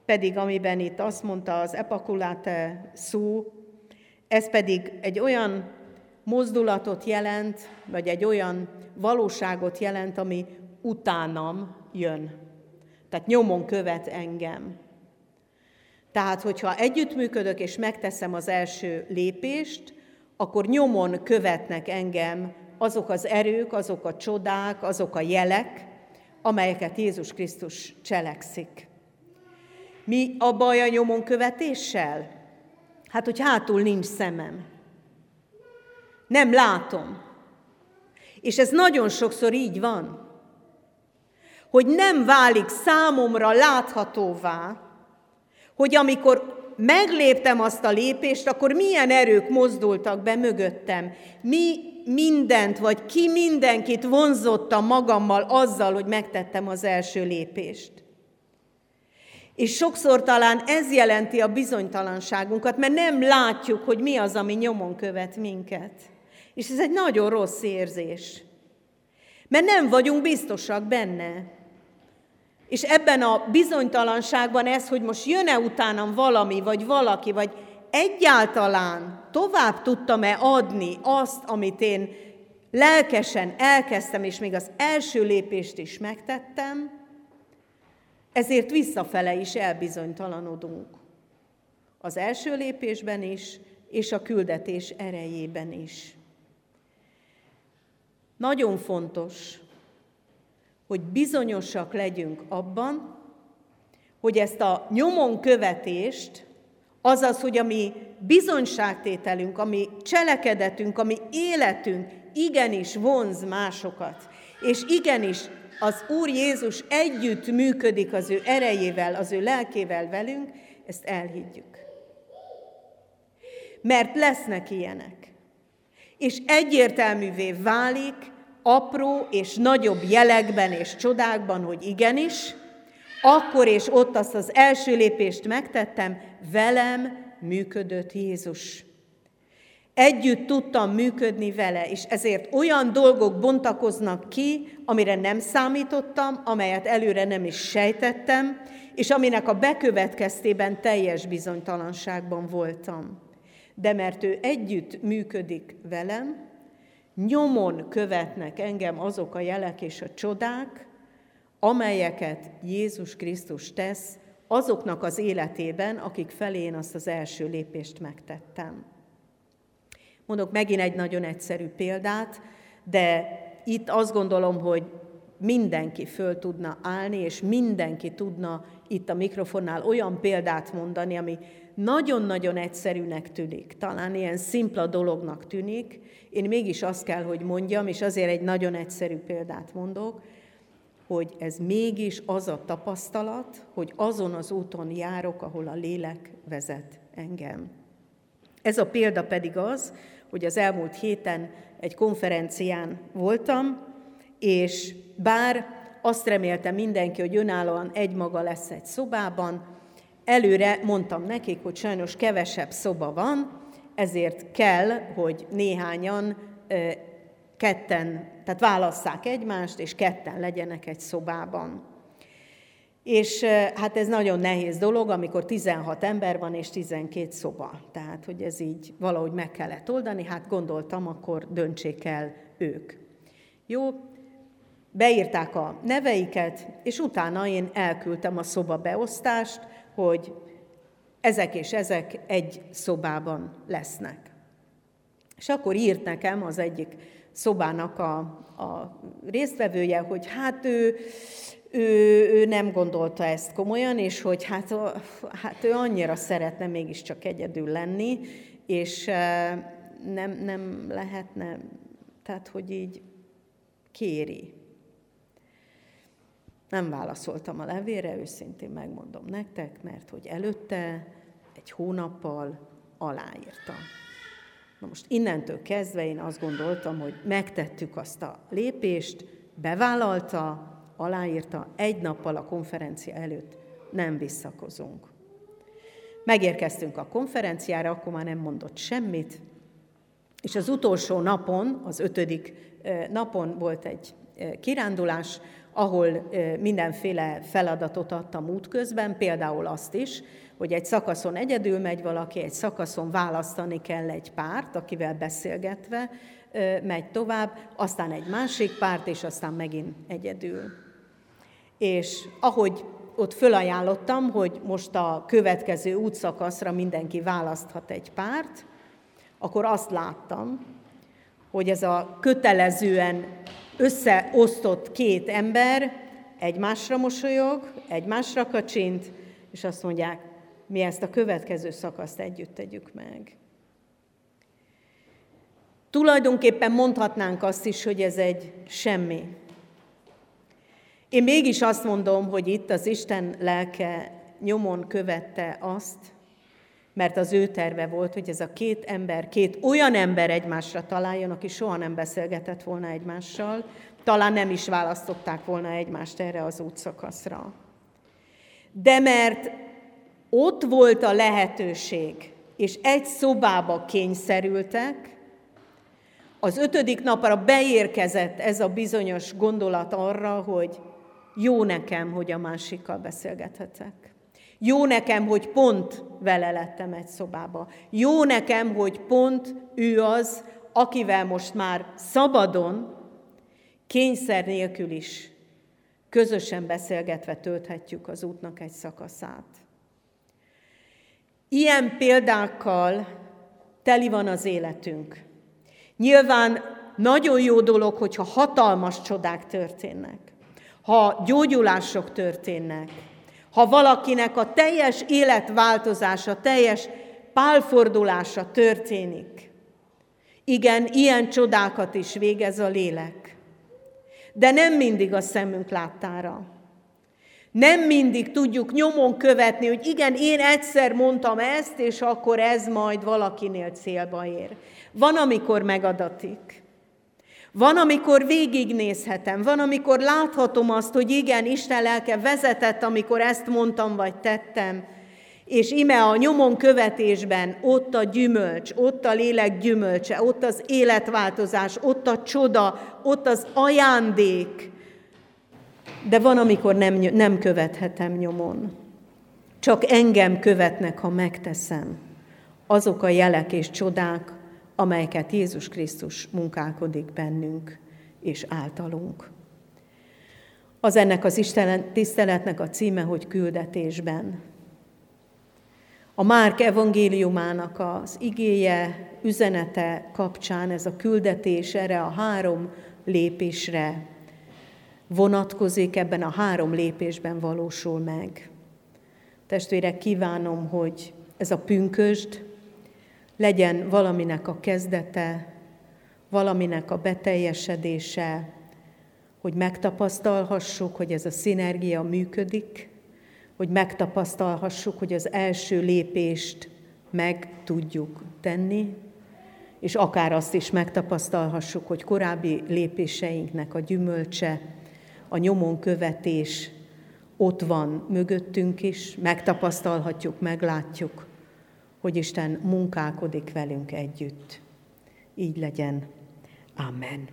pedig, amiben itt azt mondta az epakulate szó, ez pedig egy olyan mozdulatot jelent, vagy egy olyan valóságot jelent, ami utánam jön. Tehát nyomon követ engem. Tehát, hogyha együttműködök és megteszem az első lépést, akkor nyomon követnek engem azok az erők, azok a csodák, azok a jelek, amelyeket Jézus Krisztus cselekszik. Mi a baj a nyomon követéssel? Hát, hogy hátul nincs szemem. Nem látom. És ez nagyon sokszor így van, hogy nem válik számomra láthatóvá, hogy amikor megléptem azt a lépést, akkor milyen erők mozdultak be mögöttem. Mi mindent, vagy ki mindenkit vonzotta magammal azzal, hogy megtettem az első lépést. És sokszor talán ez jelenti a bizonytalanságunkat, mert nem látjuk, hogy mi az, ami nyomon követ minket. És ez egy nagyon rossz érzés. Mert nem vagyunk biztosak benne. És ebben a bizonytalanságban ez, hogy most jön-e utánam valami, vagy valaki, vagy egyáltalán tovább tudtam-e adni azt, amit én lelkesen elkezdtem, és még az első lépést is megtettem, ezért visszafele is elbizonytalanodunk. Az első lépésben is, és a küldetés erejében is. Nagyon fontos, hogy bizonyosak legyünk abban, hogy ezt a nyomon követést, azaz, hogy a mi bizonyságtételünk, ami cselekedetünk, ami életünk igenis vonz másokat, és igenis az Úr Jézus együtt működik az ő erejével, az ő lelkével velünk, ezt elhiggyük. Mert lesznek ilyenek. És egyértelművé válik apró és nagyobb jelekben és csodákban, hogy igenis, akkor és ott azt az első lépést megtettem, velem működött Jézus. Együtt tudtam működni vele, és ezért olyan dolgok bontakoznak ki, amire nem számítottam, amelyet előre nem is sejtettem, és aminek a bekövetkeztében teljes bizonytalanságban voltam. De mert ő együtt működik velem, nyomon követnek engem azok a jelek és a csodák, amelyeket Jézus Krisztus tesz azoknak az életében, akik felé én azt az első lépést megtettem. Mondok megint egy nagyon egyszerű példát, de itt azt gondolom, hogy mindenki föl tudna állni, és mindenki tudna itt a mikrofonnál olyan példát mondani, ami nagyon-nagyon egyszerűnek tűnik, talán ilyen szimpla dolognak tűnik, én mégis azt kell, hogy mondjam, és azért egy nagyon egyszerű példát mondok, hogy ez mégis az a tapasztalat, hogy azon az úton járok, ahol a lélek vezet engem. Ez a példa pedig az, hogy az elmúlt héten egy konferencián voltam, és bár azt remélte mindenki, hogy önállóan egymaga lesz egy szobában, előre mondtam nekik, hogy sajnos kevesebb szoba van, ezért kell, hogy néhányan ketten, tehát válasszák egymást, és ketten legyenek egy szobában. És hát ez nagyon nehéz dolog, amikor 16 ember van és 12 szoba. Tehát, hogy ez így valahogy meg kellett oldani, hát gondoltam, akkor döntsék el ők. Jó, beírták a neveiket, és utána én elküldtem a szoba beosztást, hogy ezek és ezek egy szobában lesznek. És akkor írt nekem az egyik szobának a, a résztvevője, hogy hát ő, ő, ő nem gondolta ezt komolyan, és hogy hát, hát ő annyira szeretne mégiscsak egyedül lenni, és nem, nem lehetne, tehát hogy így kéri. Nem válaszoltam a levére, őszintén megmondom nektek, mert hogy előtte egy hónappal aláírtam. Na most innentől kezdve én azt gondoltam, hogy megtettük azt a lépést, bevállalta, aláírta, egy nappal a konferencia előtt nem visszakozunk. Megérkeztünk a konferenciára, akkor már nem mondott semmit, és az utolsó napon, az ötödik napon volt egy kirándulás, ahol mindenféle feladatot adtam útközben, például azt is, hogy egy szakaszon egyedül megy valaki, egy szakaszon választani kell egy párt, akivel beszélgetve megy tovább, aztán egy másik párt, és aztán megint egyedül. És ahogy ott fölajánlottam, hogy most a következő útszakaszra mindenki választhat egy párt, akkor azt láttam, hogy ez a kötelezően összeosztott két ember egymásra mosolyog, egymásra kacsint, és azt mondják, mi ezt a következő szakaszt együtt tegyük meg. Tulajdonképpen mondhatnánk azt is, hogy ez egy semmi. Én mégis azt mondom, hogy itt az Isten lelke nyomon követte azt, mert az ő terve volt, hogy ez a két ember, két olyan ember egymásra találjon, aki soha nem beszélgetett volna egymással, talán nem is választották volna egymást erre az útszakaszra. De mert ott volt a lehetőség, és egy szobába kényszerültek, az ötödik napra beérkezett ez a bizonyos gondolat arra, hogy jó nekem, hogy a másikkal beszélgethetek. Jó nekem, hogy pont vele lettem egy szobába. Jó nekem, hogy pont ő az, akivel most már szabadon, kényszer nélkül is közösen beszélgetve tölthetjük az útnak egy szakaszát. Ilyen példákkal teli van az életünk. Nyilván nagyon jó dolog, hogyha hatalmas csodák történnek, ha gyógyulások történnek, ha valakinek a teljes életváltozása, teljes pálfordulása történik. Igen, ilyen csodákat is végez a lélek. De nem mindig a szemünk láttára. Nem mindig tudjuk nyomon követni, hogy igen, én egyszer mondtam ezt, és akkor ez majd valakinél célba ér. Van, amikor megadatik. Van, amikor végignézhetem, van, amikor láthatom azt, hogy igen, Isten lelke vezetett, amikor ezt mondtam vagy tettem, és ime a nyomon követésben ott a gyümölcs, ott a lélek gyümölcse, ott az életváltozás, ott a csoda, ott az ajándék, de van, amikor nem, nem követhetem nyomon. Csak engem követnek, ha megteszem. Azok a jelek és csodák, amelyeket Jézus Krisztus munkálkodik bennünk és általunk. Az ennek az Isten tiszteletnek a címe, hogy küldetésben. A Márk evangéliumának az igéje, üzenete kapcsán ez a küldetés erre a három lépésre vonatkozik, ebben a három lépésben valósul meg. Testvérek, kívánom, hogy ez a pünkösd legyen valaminek a kezdete, valaminek a beteljesedése, hogy megtapasztalhassuk, hogy ez a szinergia működik, hogy megtapasztalhassuk, hogy az első lépést meg tudjuk tenni, és akár azt is megtapasztalhassuk, hogy korábbi lépéseinknek a gyümölcse, a nyomon követés ott van mögöttünk is, megtapasztalhatjuk, meglátjuk, hogy Isten munkálkodik velünk együtt. Így legyen. Amen.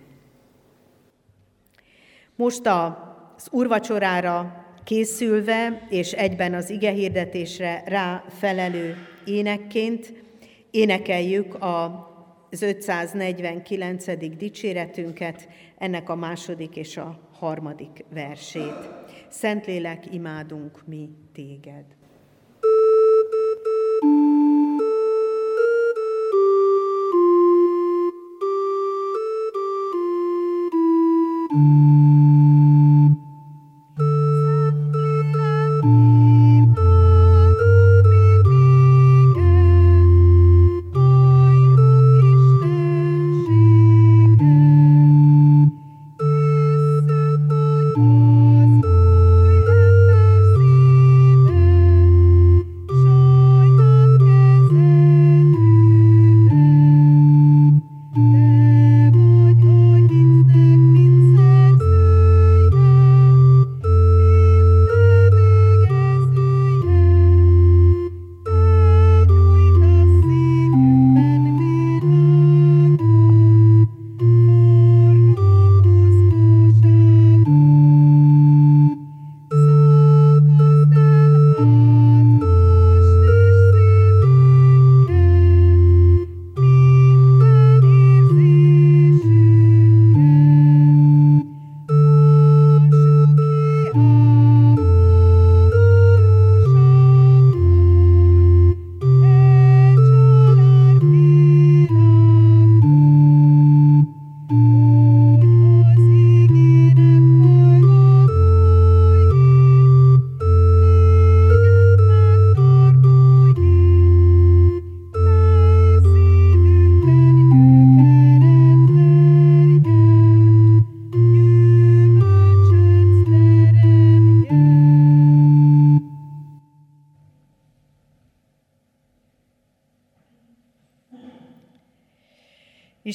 Most az úrvacsorára készülve, és egyben az igehirdetésre rá felelő énekként énekeljük az 549. dicséretünket, ennek a második és a harmadik versét. Szentlélek, imádunk mi téged. thank you うん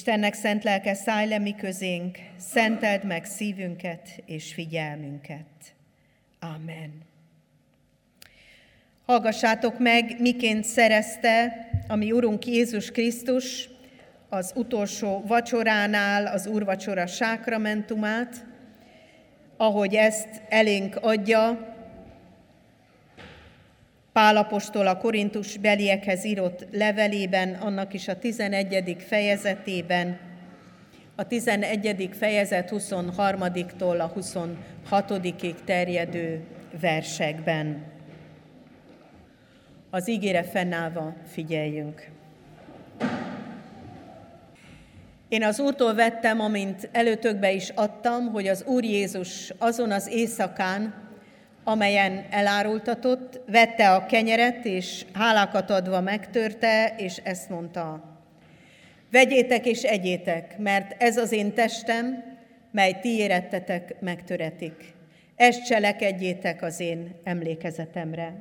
Istennek szent lelke, szállj le mi közénk, szenteld meg szívünket és figyelmünket. Amen. Hallgassátok meg, miként szerezte a mi Urunk Jézus Krisztus az utolsó vacsoránál az úrvacsora sákramentumát, ahogy ezt elénk adja, Pálapostól a Korintus beliekhez írott levelében, annak is a 11. fejezetében, a 11. fejezet 23-tól a 26 terjedő versekben. Az ígére fennállva figyeljünk. Én az Úrtól vettem, amint előtökbe is adtam, hogy az Úr Jézus azon az éjszakán, amelyen elárultatott, vette a kenyeret, és hálákat adva megtörte, és ezt mondta, vegyétek és egyétek, mert ez az én testem, mely ti érettetek megtöretik. Ezt cselekedjétek az én emlékezetemre.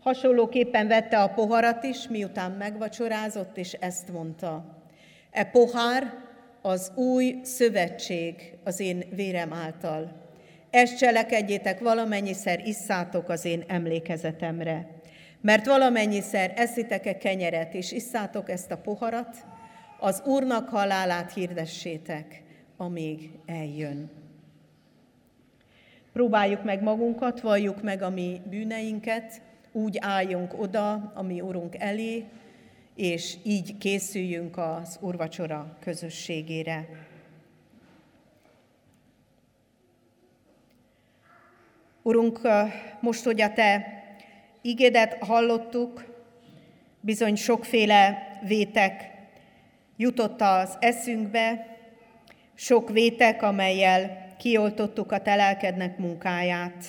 Hasonlóképpen vette a poharat is, miután megvacsorázott, és ezt mondta. E pohár az új szövetség az én vérem által. Ezt cselekedjétek, valamennyiszer isszátok az én emlékezetemre. Mert valamennyiszer eszitek-e kenyeret, és isszátok ezt a poharat, az Úrnak halálát hirdessétek, amíg eljön. Próbáljuk meg magunkat, valljuk meg a mi bűneinket, úgy álljunk oda a mi Urunk elé, és így készüljünk az Urvacsora közösségére. Urunk, most, hogy a Te igédet hallottuk, bizony sokféle vétek jutott az eszünkbe, sok vétek, amelyel kioltottuk a Te lelkednek munkáját.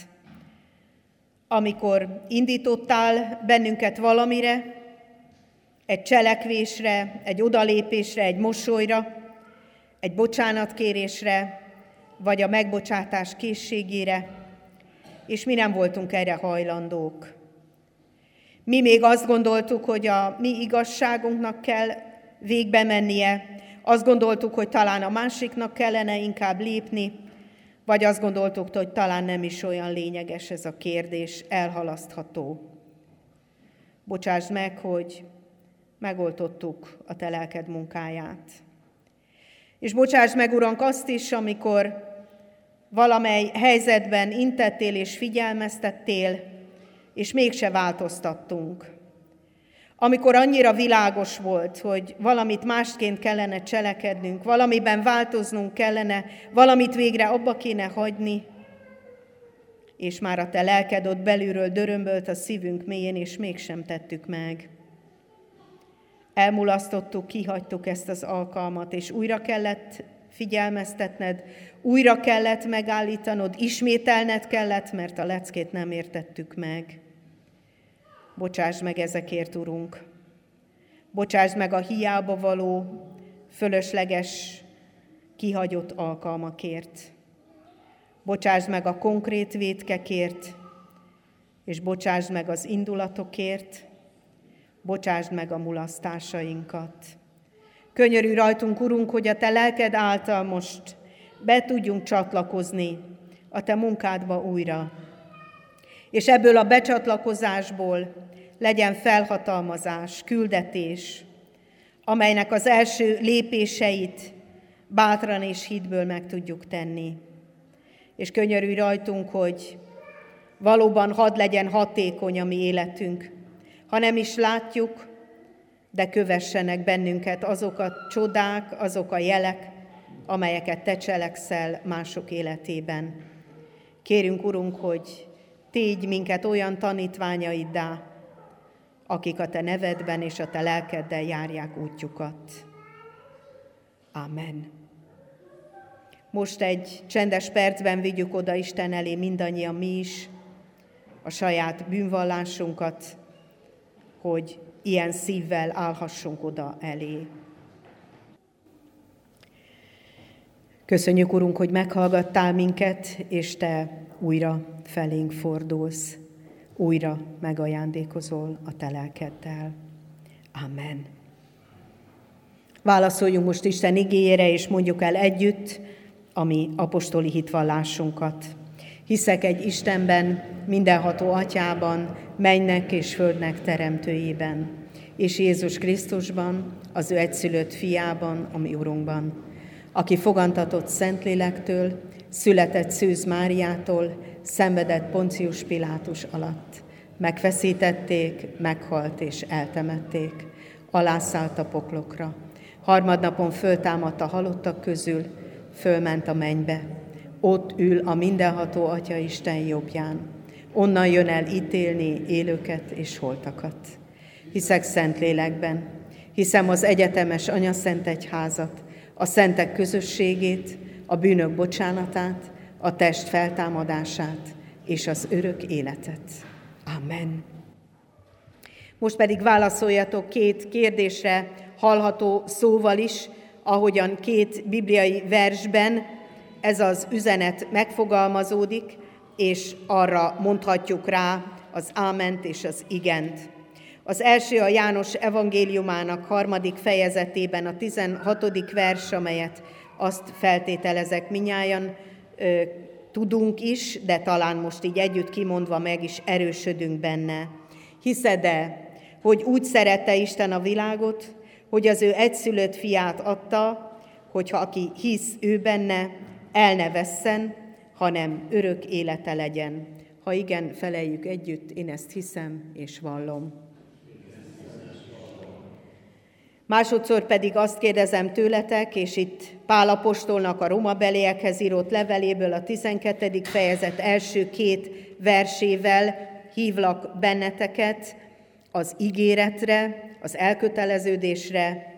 Amikor indítottál bennünket valamire, egy cselekvésre, egy odalépésre, egy mosolyra, egy bocsánatkérésre, vagy a megbocsátás készségére, és mi nem voltunk erre hajlandók. Mi még azt gondoltuk, hogy a mi igazságunknak kell végbe mennie, azt gondoltuk, hogy talán a másiknak kellene inkább lépni, vagy azt gondoltuk, hogy talán nem is olyan lényeges ez a kérdés, elhalasztható. Bocsásd meg, hogy megoltottuk a te lelked munkáját. És bocsáss meg, Urank, azt is, amikor valamely helyzetben intettél és figyelmeztettél, és mégse változtattunk. Amikor annyira világos volt, hogy valamit másként kellene cselekednünk, valamiben változnunk kellene, valamit végre abba kéne hagyni, és már a te lelked ott belülről dörömbölt a szívünk mélyén, és mégsem tettük meg. Elmulasztottuk, kihagytuk ezt az alkalmat, és újra kellett figyelmeztetned, újra kellett megállítanod, ismételned kellett, mert a leckét nem értettük meg. Bocsáss meg ezekért, Urunk. Bocsáss meg a hiába való, fölösleges, kihagyott alkalmakért. Bocsáss meg a konkrét vétkekért, és bocsáss meg az indulatokért, bocsásd meg a mulasztásainkat. Könyörű rajtunk, Urunk, hogy a Te lelked által most be tudjunk csatlakozni a Te munkádba újra. És ebből a becsatlakozásból legyen felhatalmazás, küldetés, amelynek az első lépéseit bátran és hitből meg tudjuk tenni. És könyörű rajtunk, hogy valóban hadd legyen hatékony a mi életünk, ha nem is látjuk, de kövessenek bennünket azok a csodák, azok a jelek, amelyeket te cselekszel mások életében. Kérünk, Urunk, hogy tégy minket olyan tanítványaiddá, akik a te nevedben és a te lelkeddel járják útjukat. Amen. Most egy csendes percben vigyük oda Isten elé mindannyian mi is a saját bűnvallásunkat, hogy ilyen szívvel állhassunk oda elé. Köszönjük, Urunk, hogy meghallgattál minket, és Te újra felénk fordulsz, újra megajándékozol a Te lelkeddel. Amen. Válaszoljunk most Isten igényére, és mondjuk el együtt a mi apostoli hitvallásunkat. Hiszek egy Istenben, mindenható atyában, mennek és földnek teremtőjében, és Jézus Krisztusban, az ő egyszülött fiában, ami Urunkban, aki fogantatott Szentlélektől, született Szűz Máriától, szenvedett Poncius Pilátus alatt. Megfeszítették, meghalt és eltemették. Alászállt a poklokra. Harmadnapon föltámadt a halottak közül, fölment a mennybe. Ott ül a mindenható Atya Isten jobbján Onnan jön el ítélni élőket és holtakat. Hiszek szent lélekben, hiszem az egyetemes Anya Szent Egyházat, a szentek közösségét, a bűnök bocsánatát, a test feltámadását és az örök életet. Amen. Most pedig válaszoljatok két kérdésre hallható szóval is, ahogyan két bibliai versben ez az üzenet megfogalmazódik, és arra mondhatjuk rá az áment és az igent. Az első a János evangéliumának harmadik fejezetében a 16. vers, amelyet azt feltételezek minnyáján tudunk is, de talán most így együtt kimondva meg is erősödünk benne. Hiszed-e, hogy úgy szerette Isten a világot, hogy az ő egyszülött fiát adta, hogyha aki hisz ő benne, el ne vesszen, hanem örök élete legyen. Ha igen, feleljük együtt, én ezt hiszem és vallom. Másodszor pedig azt kérdezem tőletek, és itt Pálapostolnak a Roma beliekhez írott leveléből a 12. fejezet első két versével hívlak benneteket az ígéretre, az elköteleződésre,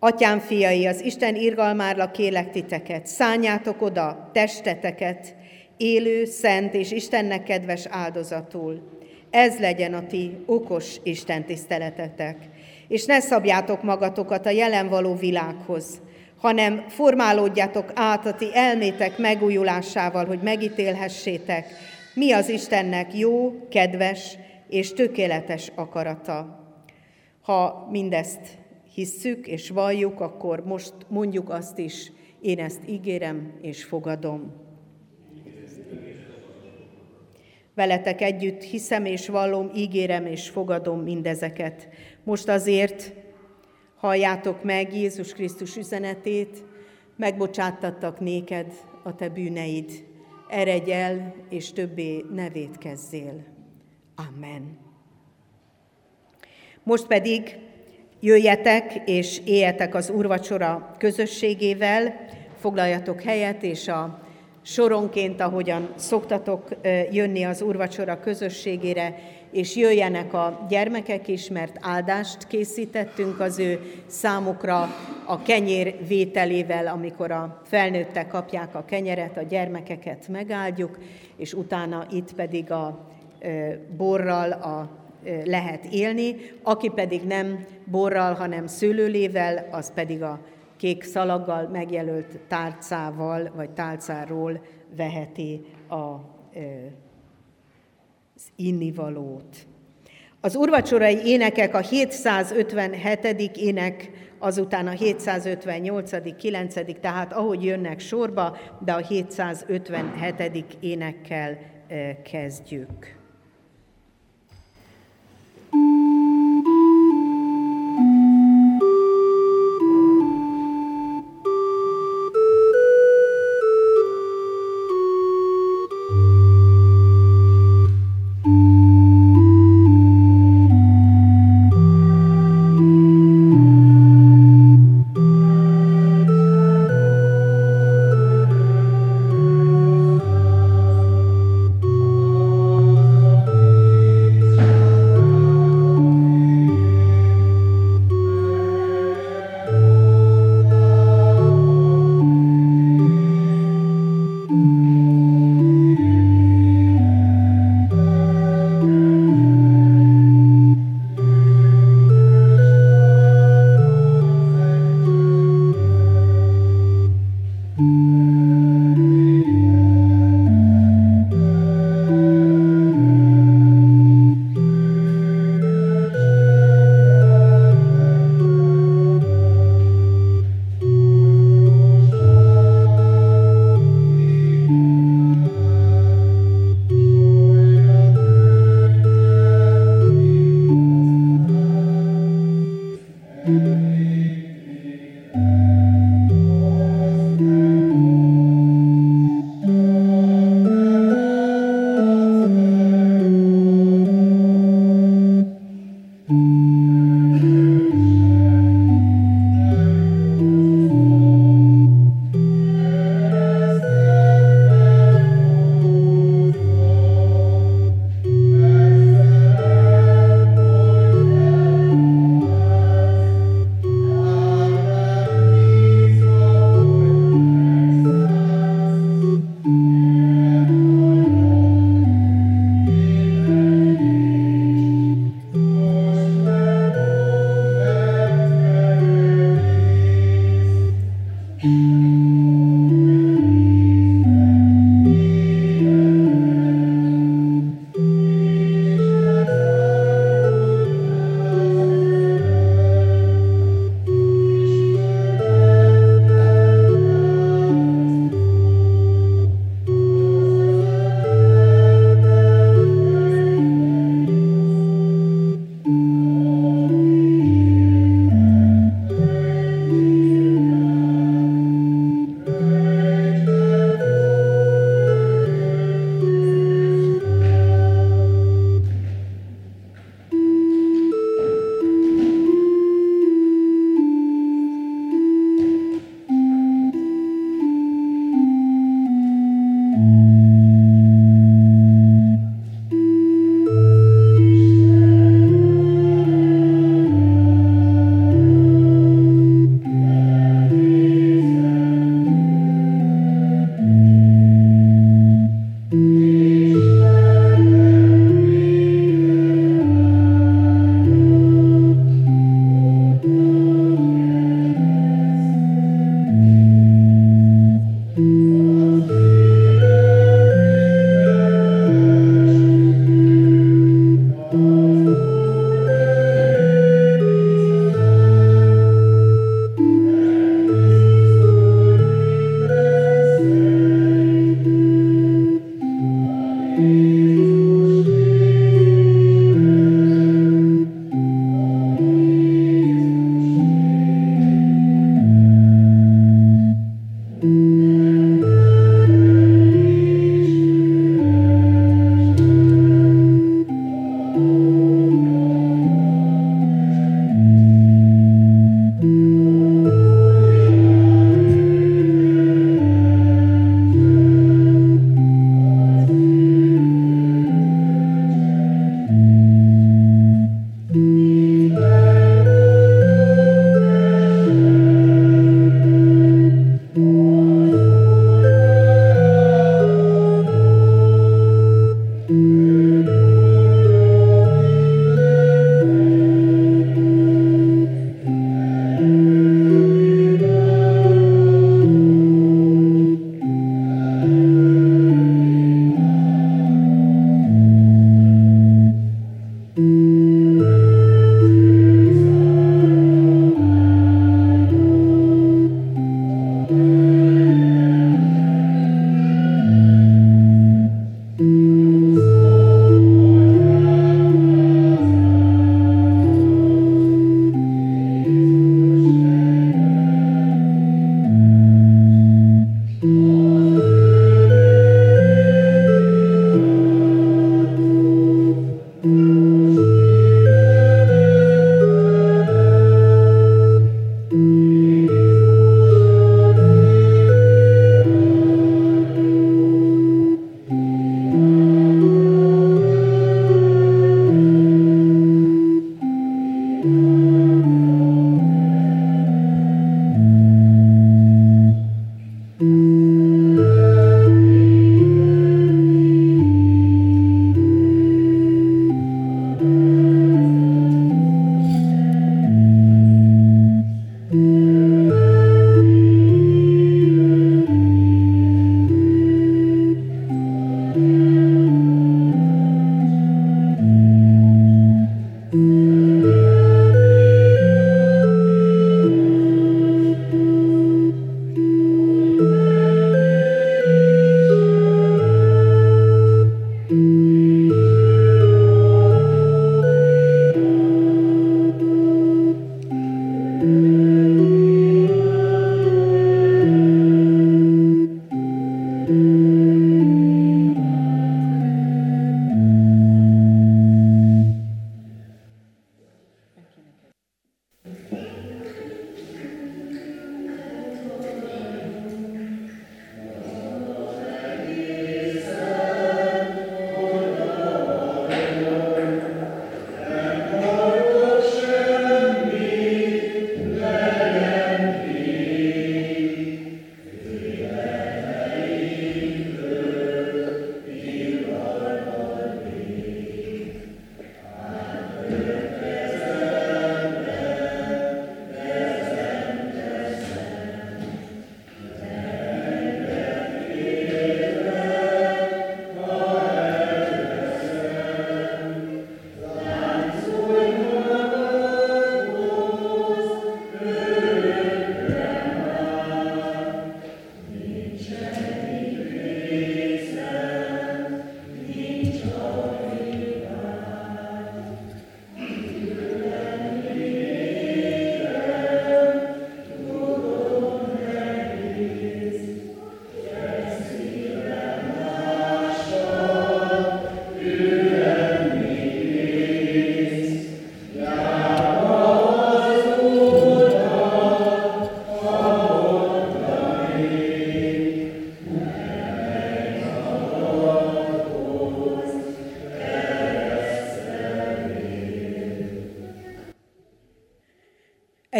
Atyám fiai, az Isten irgalmárla kélek titeket, szálljátok oda testeteket, élő, szent és Istennek kedves áldozatul. Ez legyen a ti okos Isten tiszteletetek. És ne szabjátok magatokat a jelen való világhoz, hanem formálódjatok át a ti elmétek megújulásával, hogy megítélhessétek, mi az Istennek jó, kedves és tökéletes akarata. Ha mindezt hisszük és valljuk, akkor most mondjuk azt is, én ezt ígérem és fogadom. Veletek együtt hiszem és vallom, ígérem és fogadom mindezeket. Most azért halljátok meg Jézus Krisztus üzenetét, megbocsáttattak néked a te bűneid. Eredj el, és többé ne védkezzél. Amen. Most pedig jöjjetek és éljetek az úrvacsora közösségével, foglaljatok helyet, és a soronként, ahogyan szoktatok jönni az úrvacsora közösségére, és jöjjenek a gyermekek is, mert áldást készítettünk az ő számukra a kenyér vételével, amikor a felnőttek kapják a kenyeret, a gyermekeket megáldjuk, és utána itt pedig a borral a, lehet élni, aki pedig nem borral, hanem szőlőlével, az pedig a kék szalaggal megjelölt tálcával, vagy tálcáról veheti a, az innivalót. Az urvacsorai énekek a 757. ének, azután a 758., 9., tehát ahogy jönnek sorba, de a 757. énekkel kezdjük.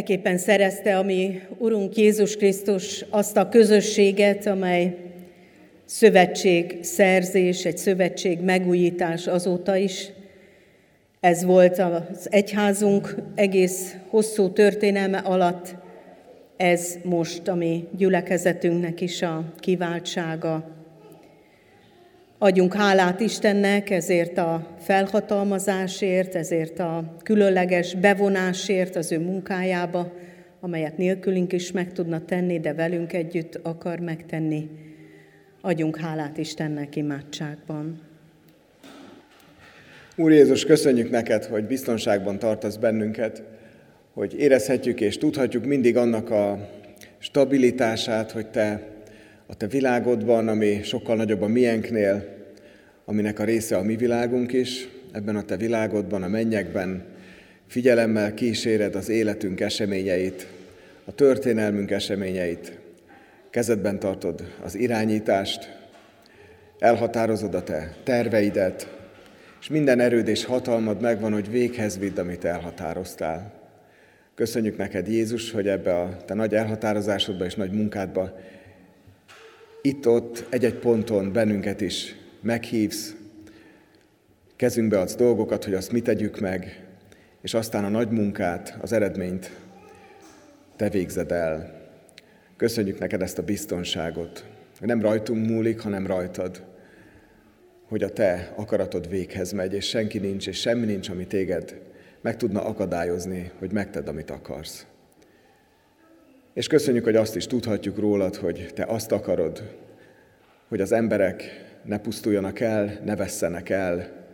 Eképpen szerezte a mi Urunk Jézus Krisztus azt a közösséget, amely szövetség szerzés, egy szövetség megújítás azóta is. Ez volt az egyházunk egész hosszú történelme alatt, ez most a mi gyülekezetünknek is a kiváltsága. Adjunk hálát Istennek ezért a felhatalmazásért, ezért a különleges bevonásért az ő munkájába, amelyet nélkülünk is meg tudna tenni, de velünk együtt akar megtenni. Adjunk hálát Istennek imádságban. Úr Jézus, köszönjük neked, hogy biztonságban tartasz bennünket, hogy érezhetjük és tudhatjuk mindig annak a stabilitását, hogy te a te világodban, ami sokkal nagyobb a miénknél, aminek a része a mi világunk is, ebben a te világodban, a mennyekben figyelemmel kíséred az életünk eseményeit, a történelmünk eseményeit, kezedben tartod az irányítást, elhatározod a te terveidet, és minden erőd és hatalmad megvan, hogy véghez vidd, amit elhatároztál. Köszönjük neked, Jézus, hogy ebbe a te nagy elhatározásodba és nagy munkádba itt-ott, egy-egy ponton bennünket is meghívsz, kezünkbe adsz dolgokat, hogy azt mi tegyük meg, és aztán a nagy munkát, az eredményt te végzed el. Köszönjük neked ezt a biztonságot, nem rajtunk múlik, hanem rajtad, hogy a te akaratod véghez megy, és senki nincs, és semmi nincs, ami téged meg tudna akadályozni, hogy megtedd, amit akarsz. És köszönjük, hogy azt is tudhatjuk rólad, hogy te azt akarod, hogy az emberek ne pusztuljanak el, ne vesszenek el,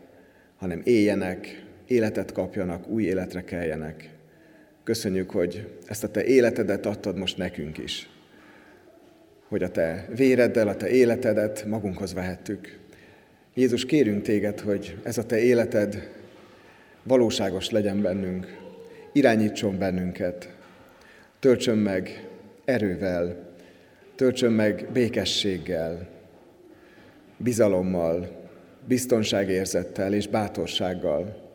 hanem éljenek, életet kapjanak, új életre keljenek. Köszönjük, hogy ezt a te életedet adtad most nekünk is. Hogy a te véreddel, a te életedet magunkhoz vehettük. Jézus, kérünk téged, hogy ez a te életed valóságos legyen bennünk, irányítson bennünket, töltsön meg erővel, töltsön meg békességgel, bizalommal, biztonságérzettel és bátorsággal,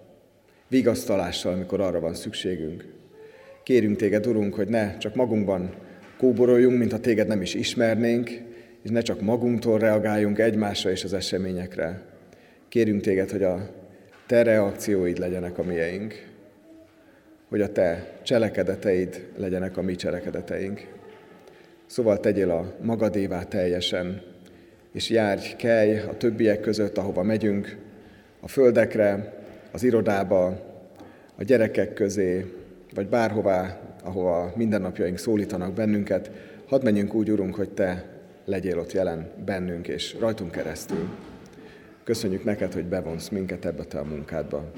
vigasztalással, amikor arra van szükségünk. Kérünk téged, Urunk, hogy ne csak magunkban kóboroljunk, mint ha téged nem is ismernénk, és ne csak magunktól reagáljunk egymásra és az eseményekre. Kérünk téged, hogy a te reakcióid legyenek a mieink, hogy a te cselekedeteid legyenek a mi cselekedeteink. Szóval tegyél a magadévá teljesen, és járj, kelj a többiek között, ahova megyünk, a földekre, az irodába, a gyerekek közé, vagy bárhová, ahova mindennapjaink szólítanak bennünket, hadd menjünk úgy, Urunk, hogy Te legyél ott jelen bennünk és rajtunk keresztül. Köszönjük neked, hogy bevonsz minket ebbe a munkádba.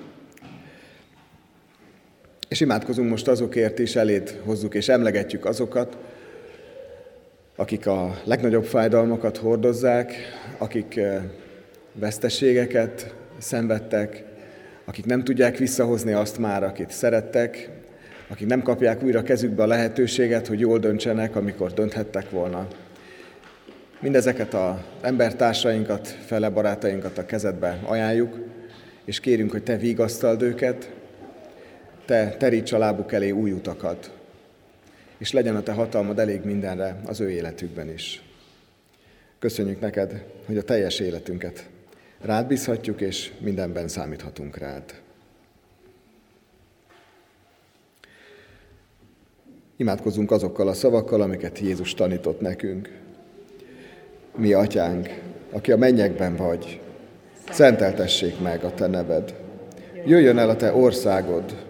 És imádkozunk most azokért is, elét hozzuk és emlegetjük azokat, akik a legnagyobb fájdalmakat hordozzák, akik veszteségeket szenvedtek, akik nem tudják visszahozni azt már, akit szerettek, akik nem kapják újra kezükbe a lehetőséget, hogy jól döntsenek, amikor dönthettek volna. Mindezeket az embertársainkat, fele barátainkat a kezedbe ajánljuk, és kérünk, hogy Te vigasztald őket, Te teríts a lábuk elé új utakat, és legyen a Te hatalmad elég mindenre az ő életükben is. Köszönjük neked, hogy a teljes életünket rád bízhatjuk, és mindenben számíthatunk rád. Imádkozzunk azokkal a szavakkal, amiket Jézus tanított nekünk. Mi, Atyánk, aki a mennyekben vagy, szenteltessék meg a Te neved. Jöjjön el a Te országod,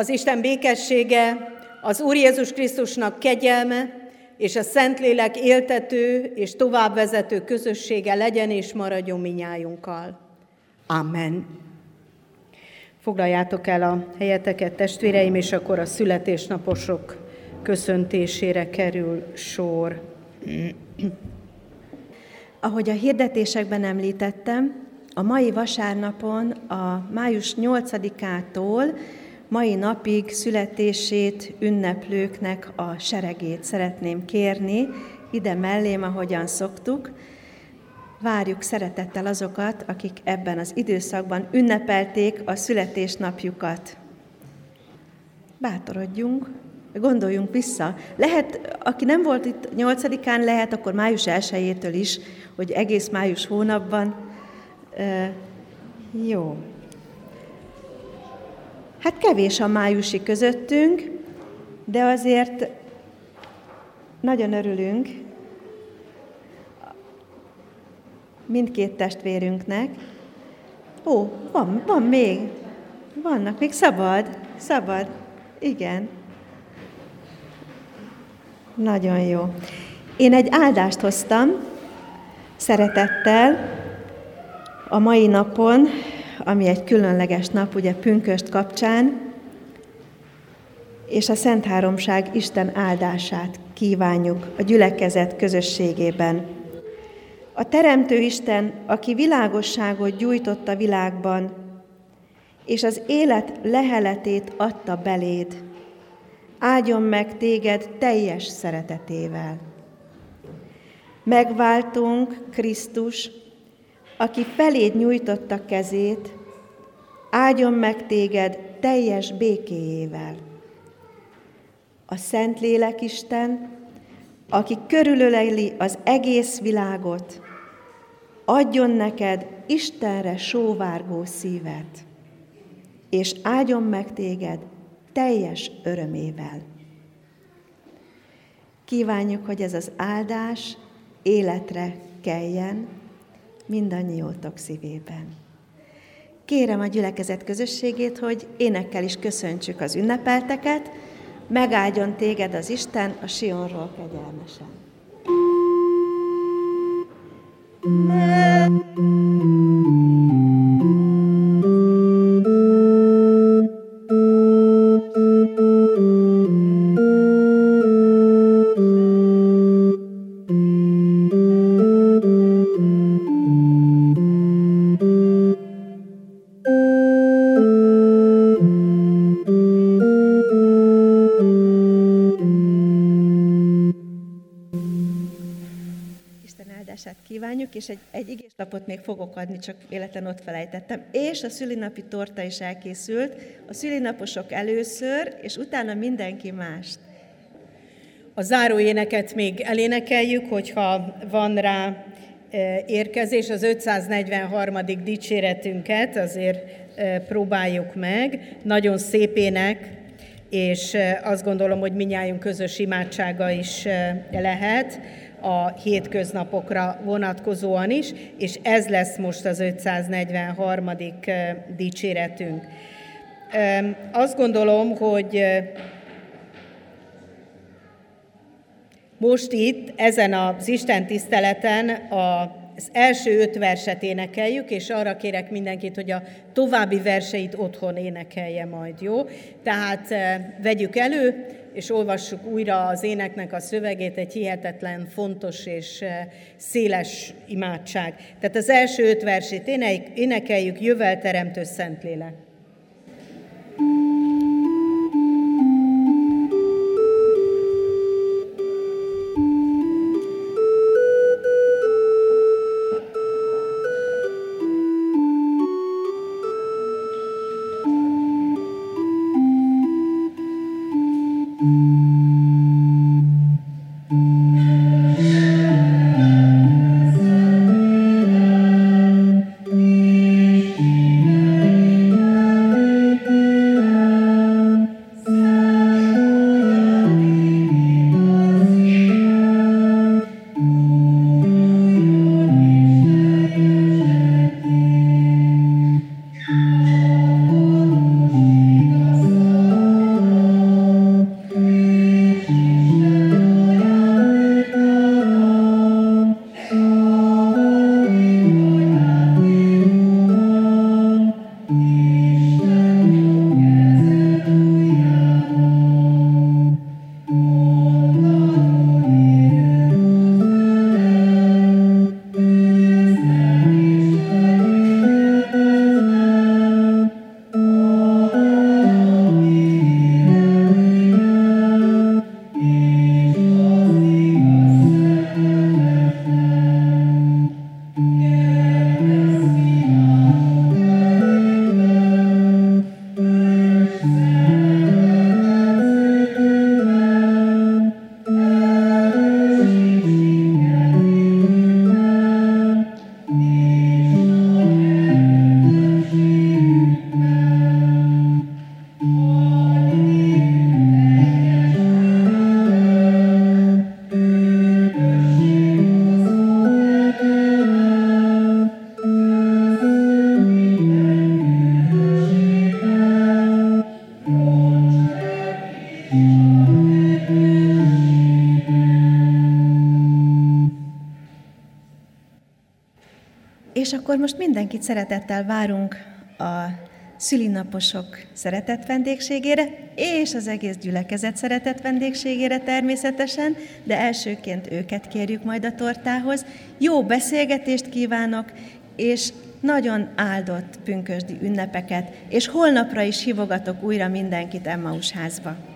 Az Isten békessége, az Úr Jézus Krisztusnak kegyelme, és a Szentlélek éltető és továbbvezető közössége legyen és maradjon minnyájunkkal. Amen. Foglaljátok el a helyeteket, testvéreim, és akkor a születésnaposok köszöntésére kerül sor. Ahogy a hirdetésekben említettem, a mai vasárnapon a május 8-ától mai napig születését ünneplőknek a seregét szeretném kérni, ide mellém, ahogyan szoktuk. Várjuk szeretettel azokat, akik ebben az időszakban ünnepelték a születésnapjukat. Bátorodjunk, gondoljunk vissza. Lehet, aki nem volt itt nyolcadikán, lehet akkor május 1 is, hogy egész május hónapban. E, jó. Hát kevés a májusi közöttünk, de azért nagyon örülünk mindkét testvérünknek. Ó, van, van még. Vannak még szabad, szabad. Igen. Nagyon jó. Én egy áldást hoztam, szeretettel, a mai napon, ami egy különleges nap, ugye pünköst kapcsán, és a Szent Háromság Isten áldását kívánjuk a gyülekezet közösségében. A Teremtő Isten, aki világosságot gyújtott a világban, és az élet leheletét adta beléd, áldjon meg téged teljes szeretetével. Megváltunk Krisztus, aki feléd nyújtotta kezét, áldjon meg téged teljes békéjével. A Szentlélek Isten, aki körülöleli az egész világot, adjon neked Istenre sóvárgó szívet, és áldjon meg téged teljes örömével. Kívánjuk, hogy ez az áldás életre keljen mindannyiótok szívében. Kérem a gyülekezet közösségét, hogy énekkel is köszöntsük az ünnepelteket, megáldjon téged az Isten a Sionról kegyelmesen. Thank kívánjuk, igéslapot még fogok adni, csak véletlen ott felejtettem. És a szülinapi torta is elkészült, a szülinaposok először, és utána mindenki mást. A záróéneket még elénekeljük, hogyha van rá e, érkezés, az 543. dicséretünket azért e, próbáljuk meg. Nagyon szép ének, és e, azt gondolom, hogy minnyájunk közös imádsága is lehet a hétköznapokra vonatkozóan is, és ez lesz most az 543. dicséretünk. Azt gondolom, hogy most itt, ezen az Isten tiszteleten a az első öt verset énekeljük, és arra kérek mindenkit, hogy a további verseit otthon énekelje majd, jó? Tehát vegyük elő, és olvassuk újra az éneknek a szövegét, egy hihetetlen fontos és eh, széles imádság. Tehát az első öt versét énekeljük, jövel teremtő Szentlélek. És Mm-hmm. Akkor most mindenkit szeretettel várunk a szülinaposok szeretett vendégségére, és az egész gyülekezet szeretett vendégségére természetesen, de elsőként őket kérjük majd a tortához. Jó beszélgetést kívánok, és nagyon áldott pünkösdi ünnepeket, és holnapra is hívogatok újra mindenkit Emmaus házba.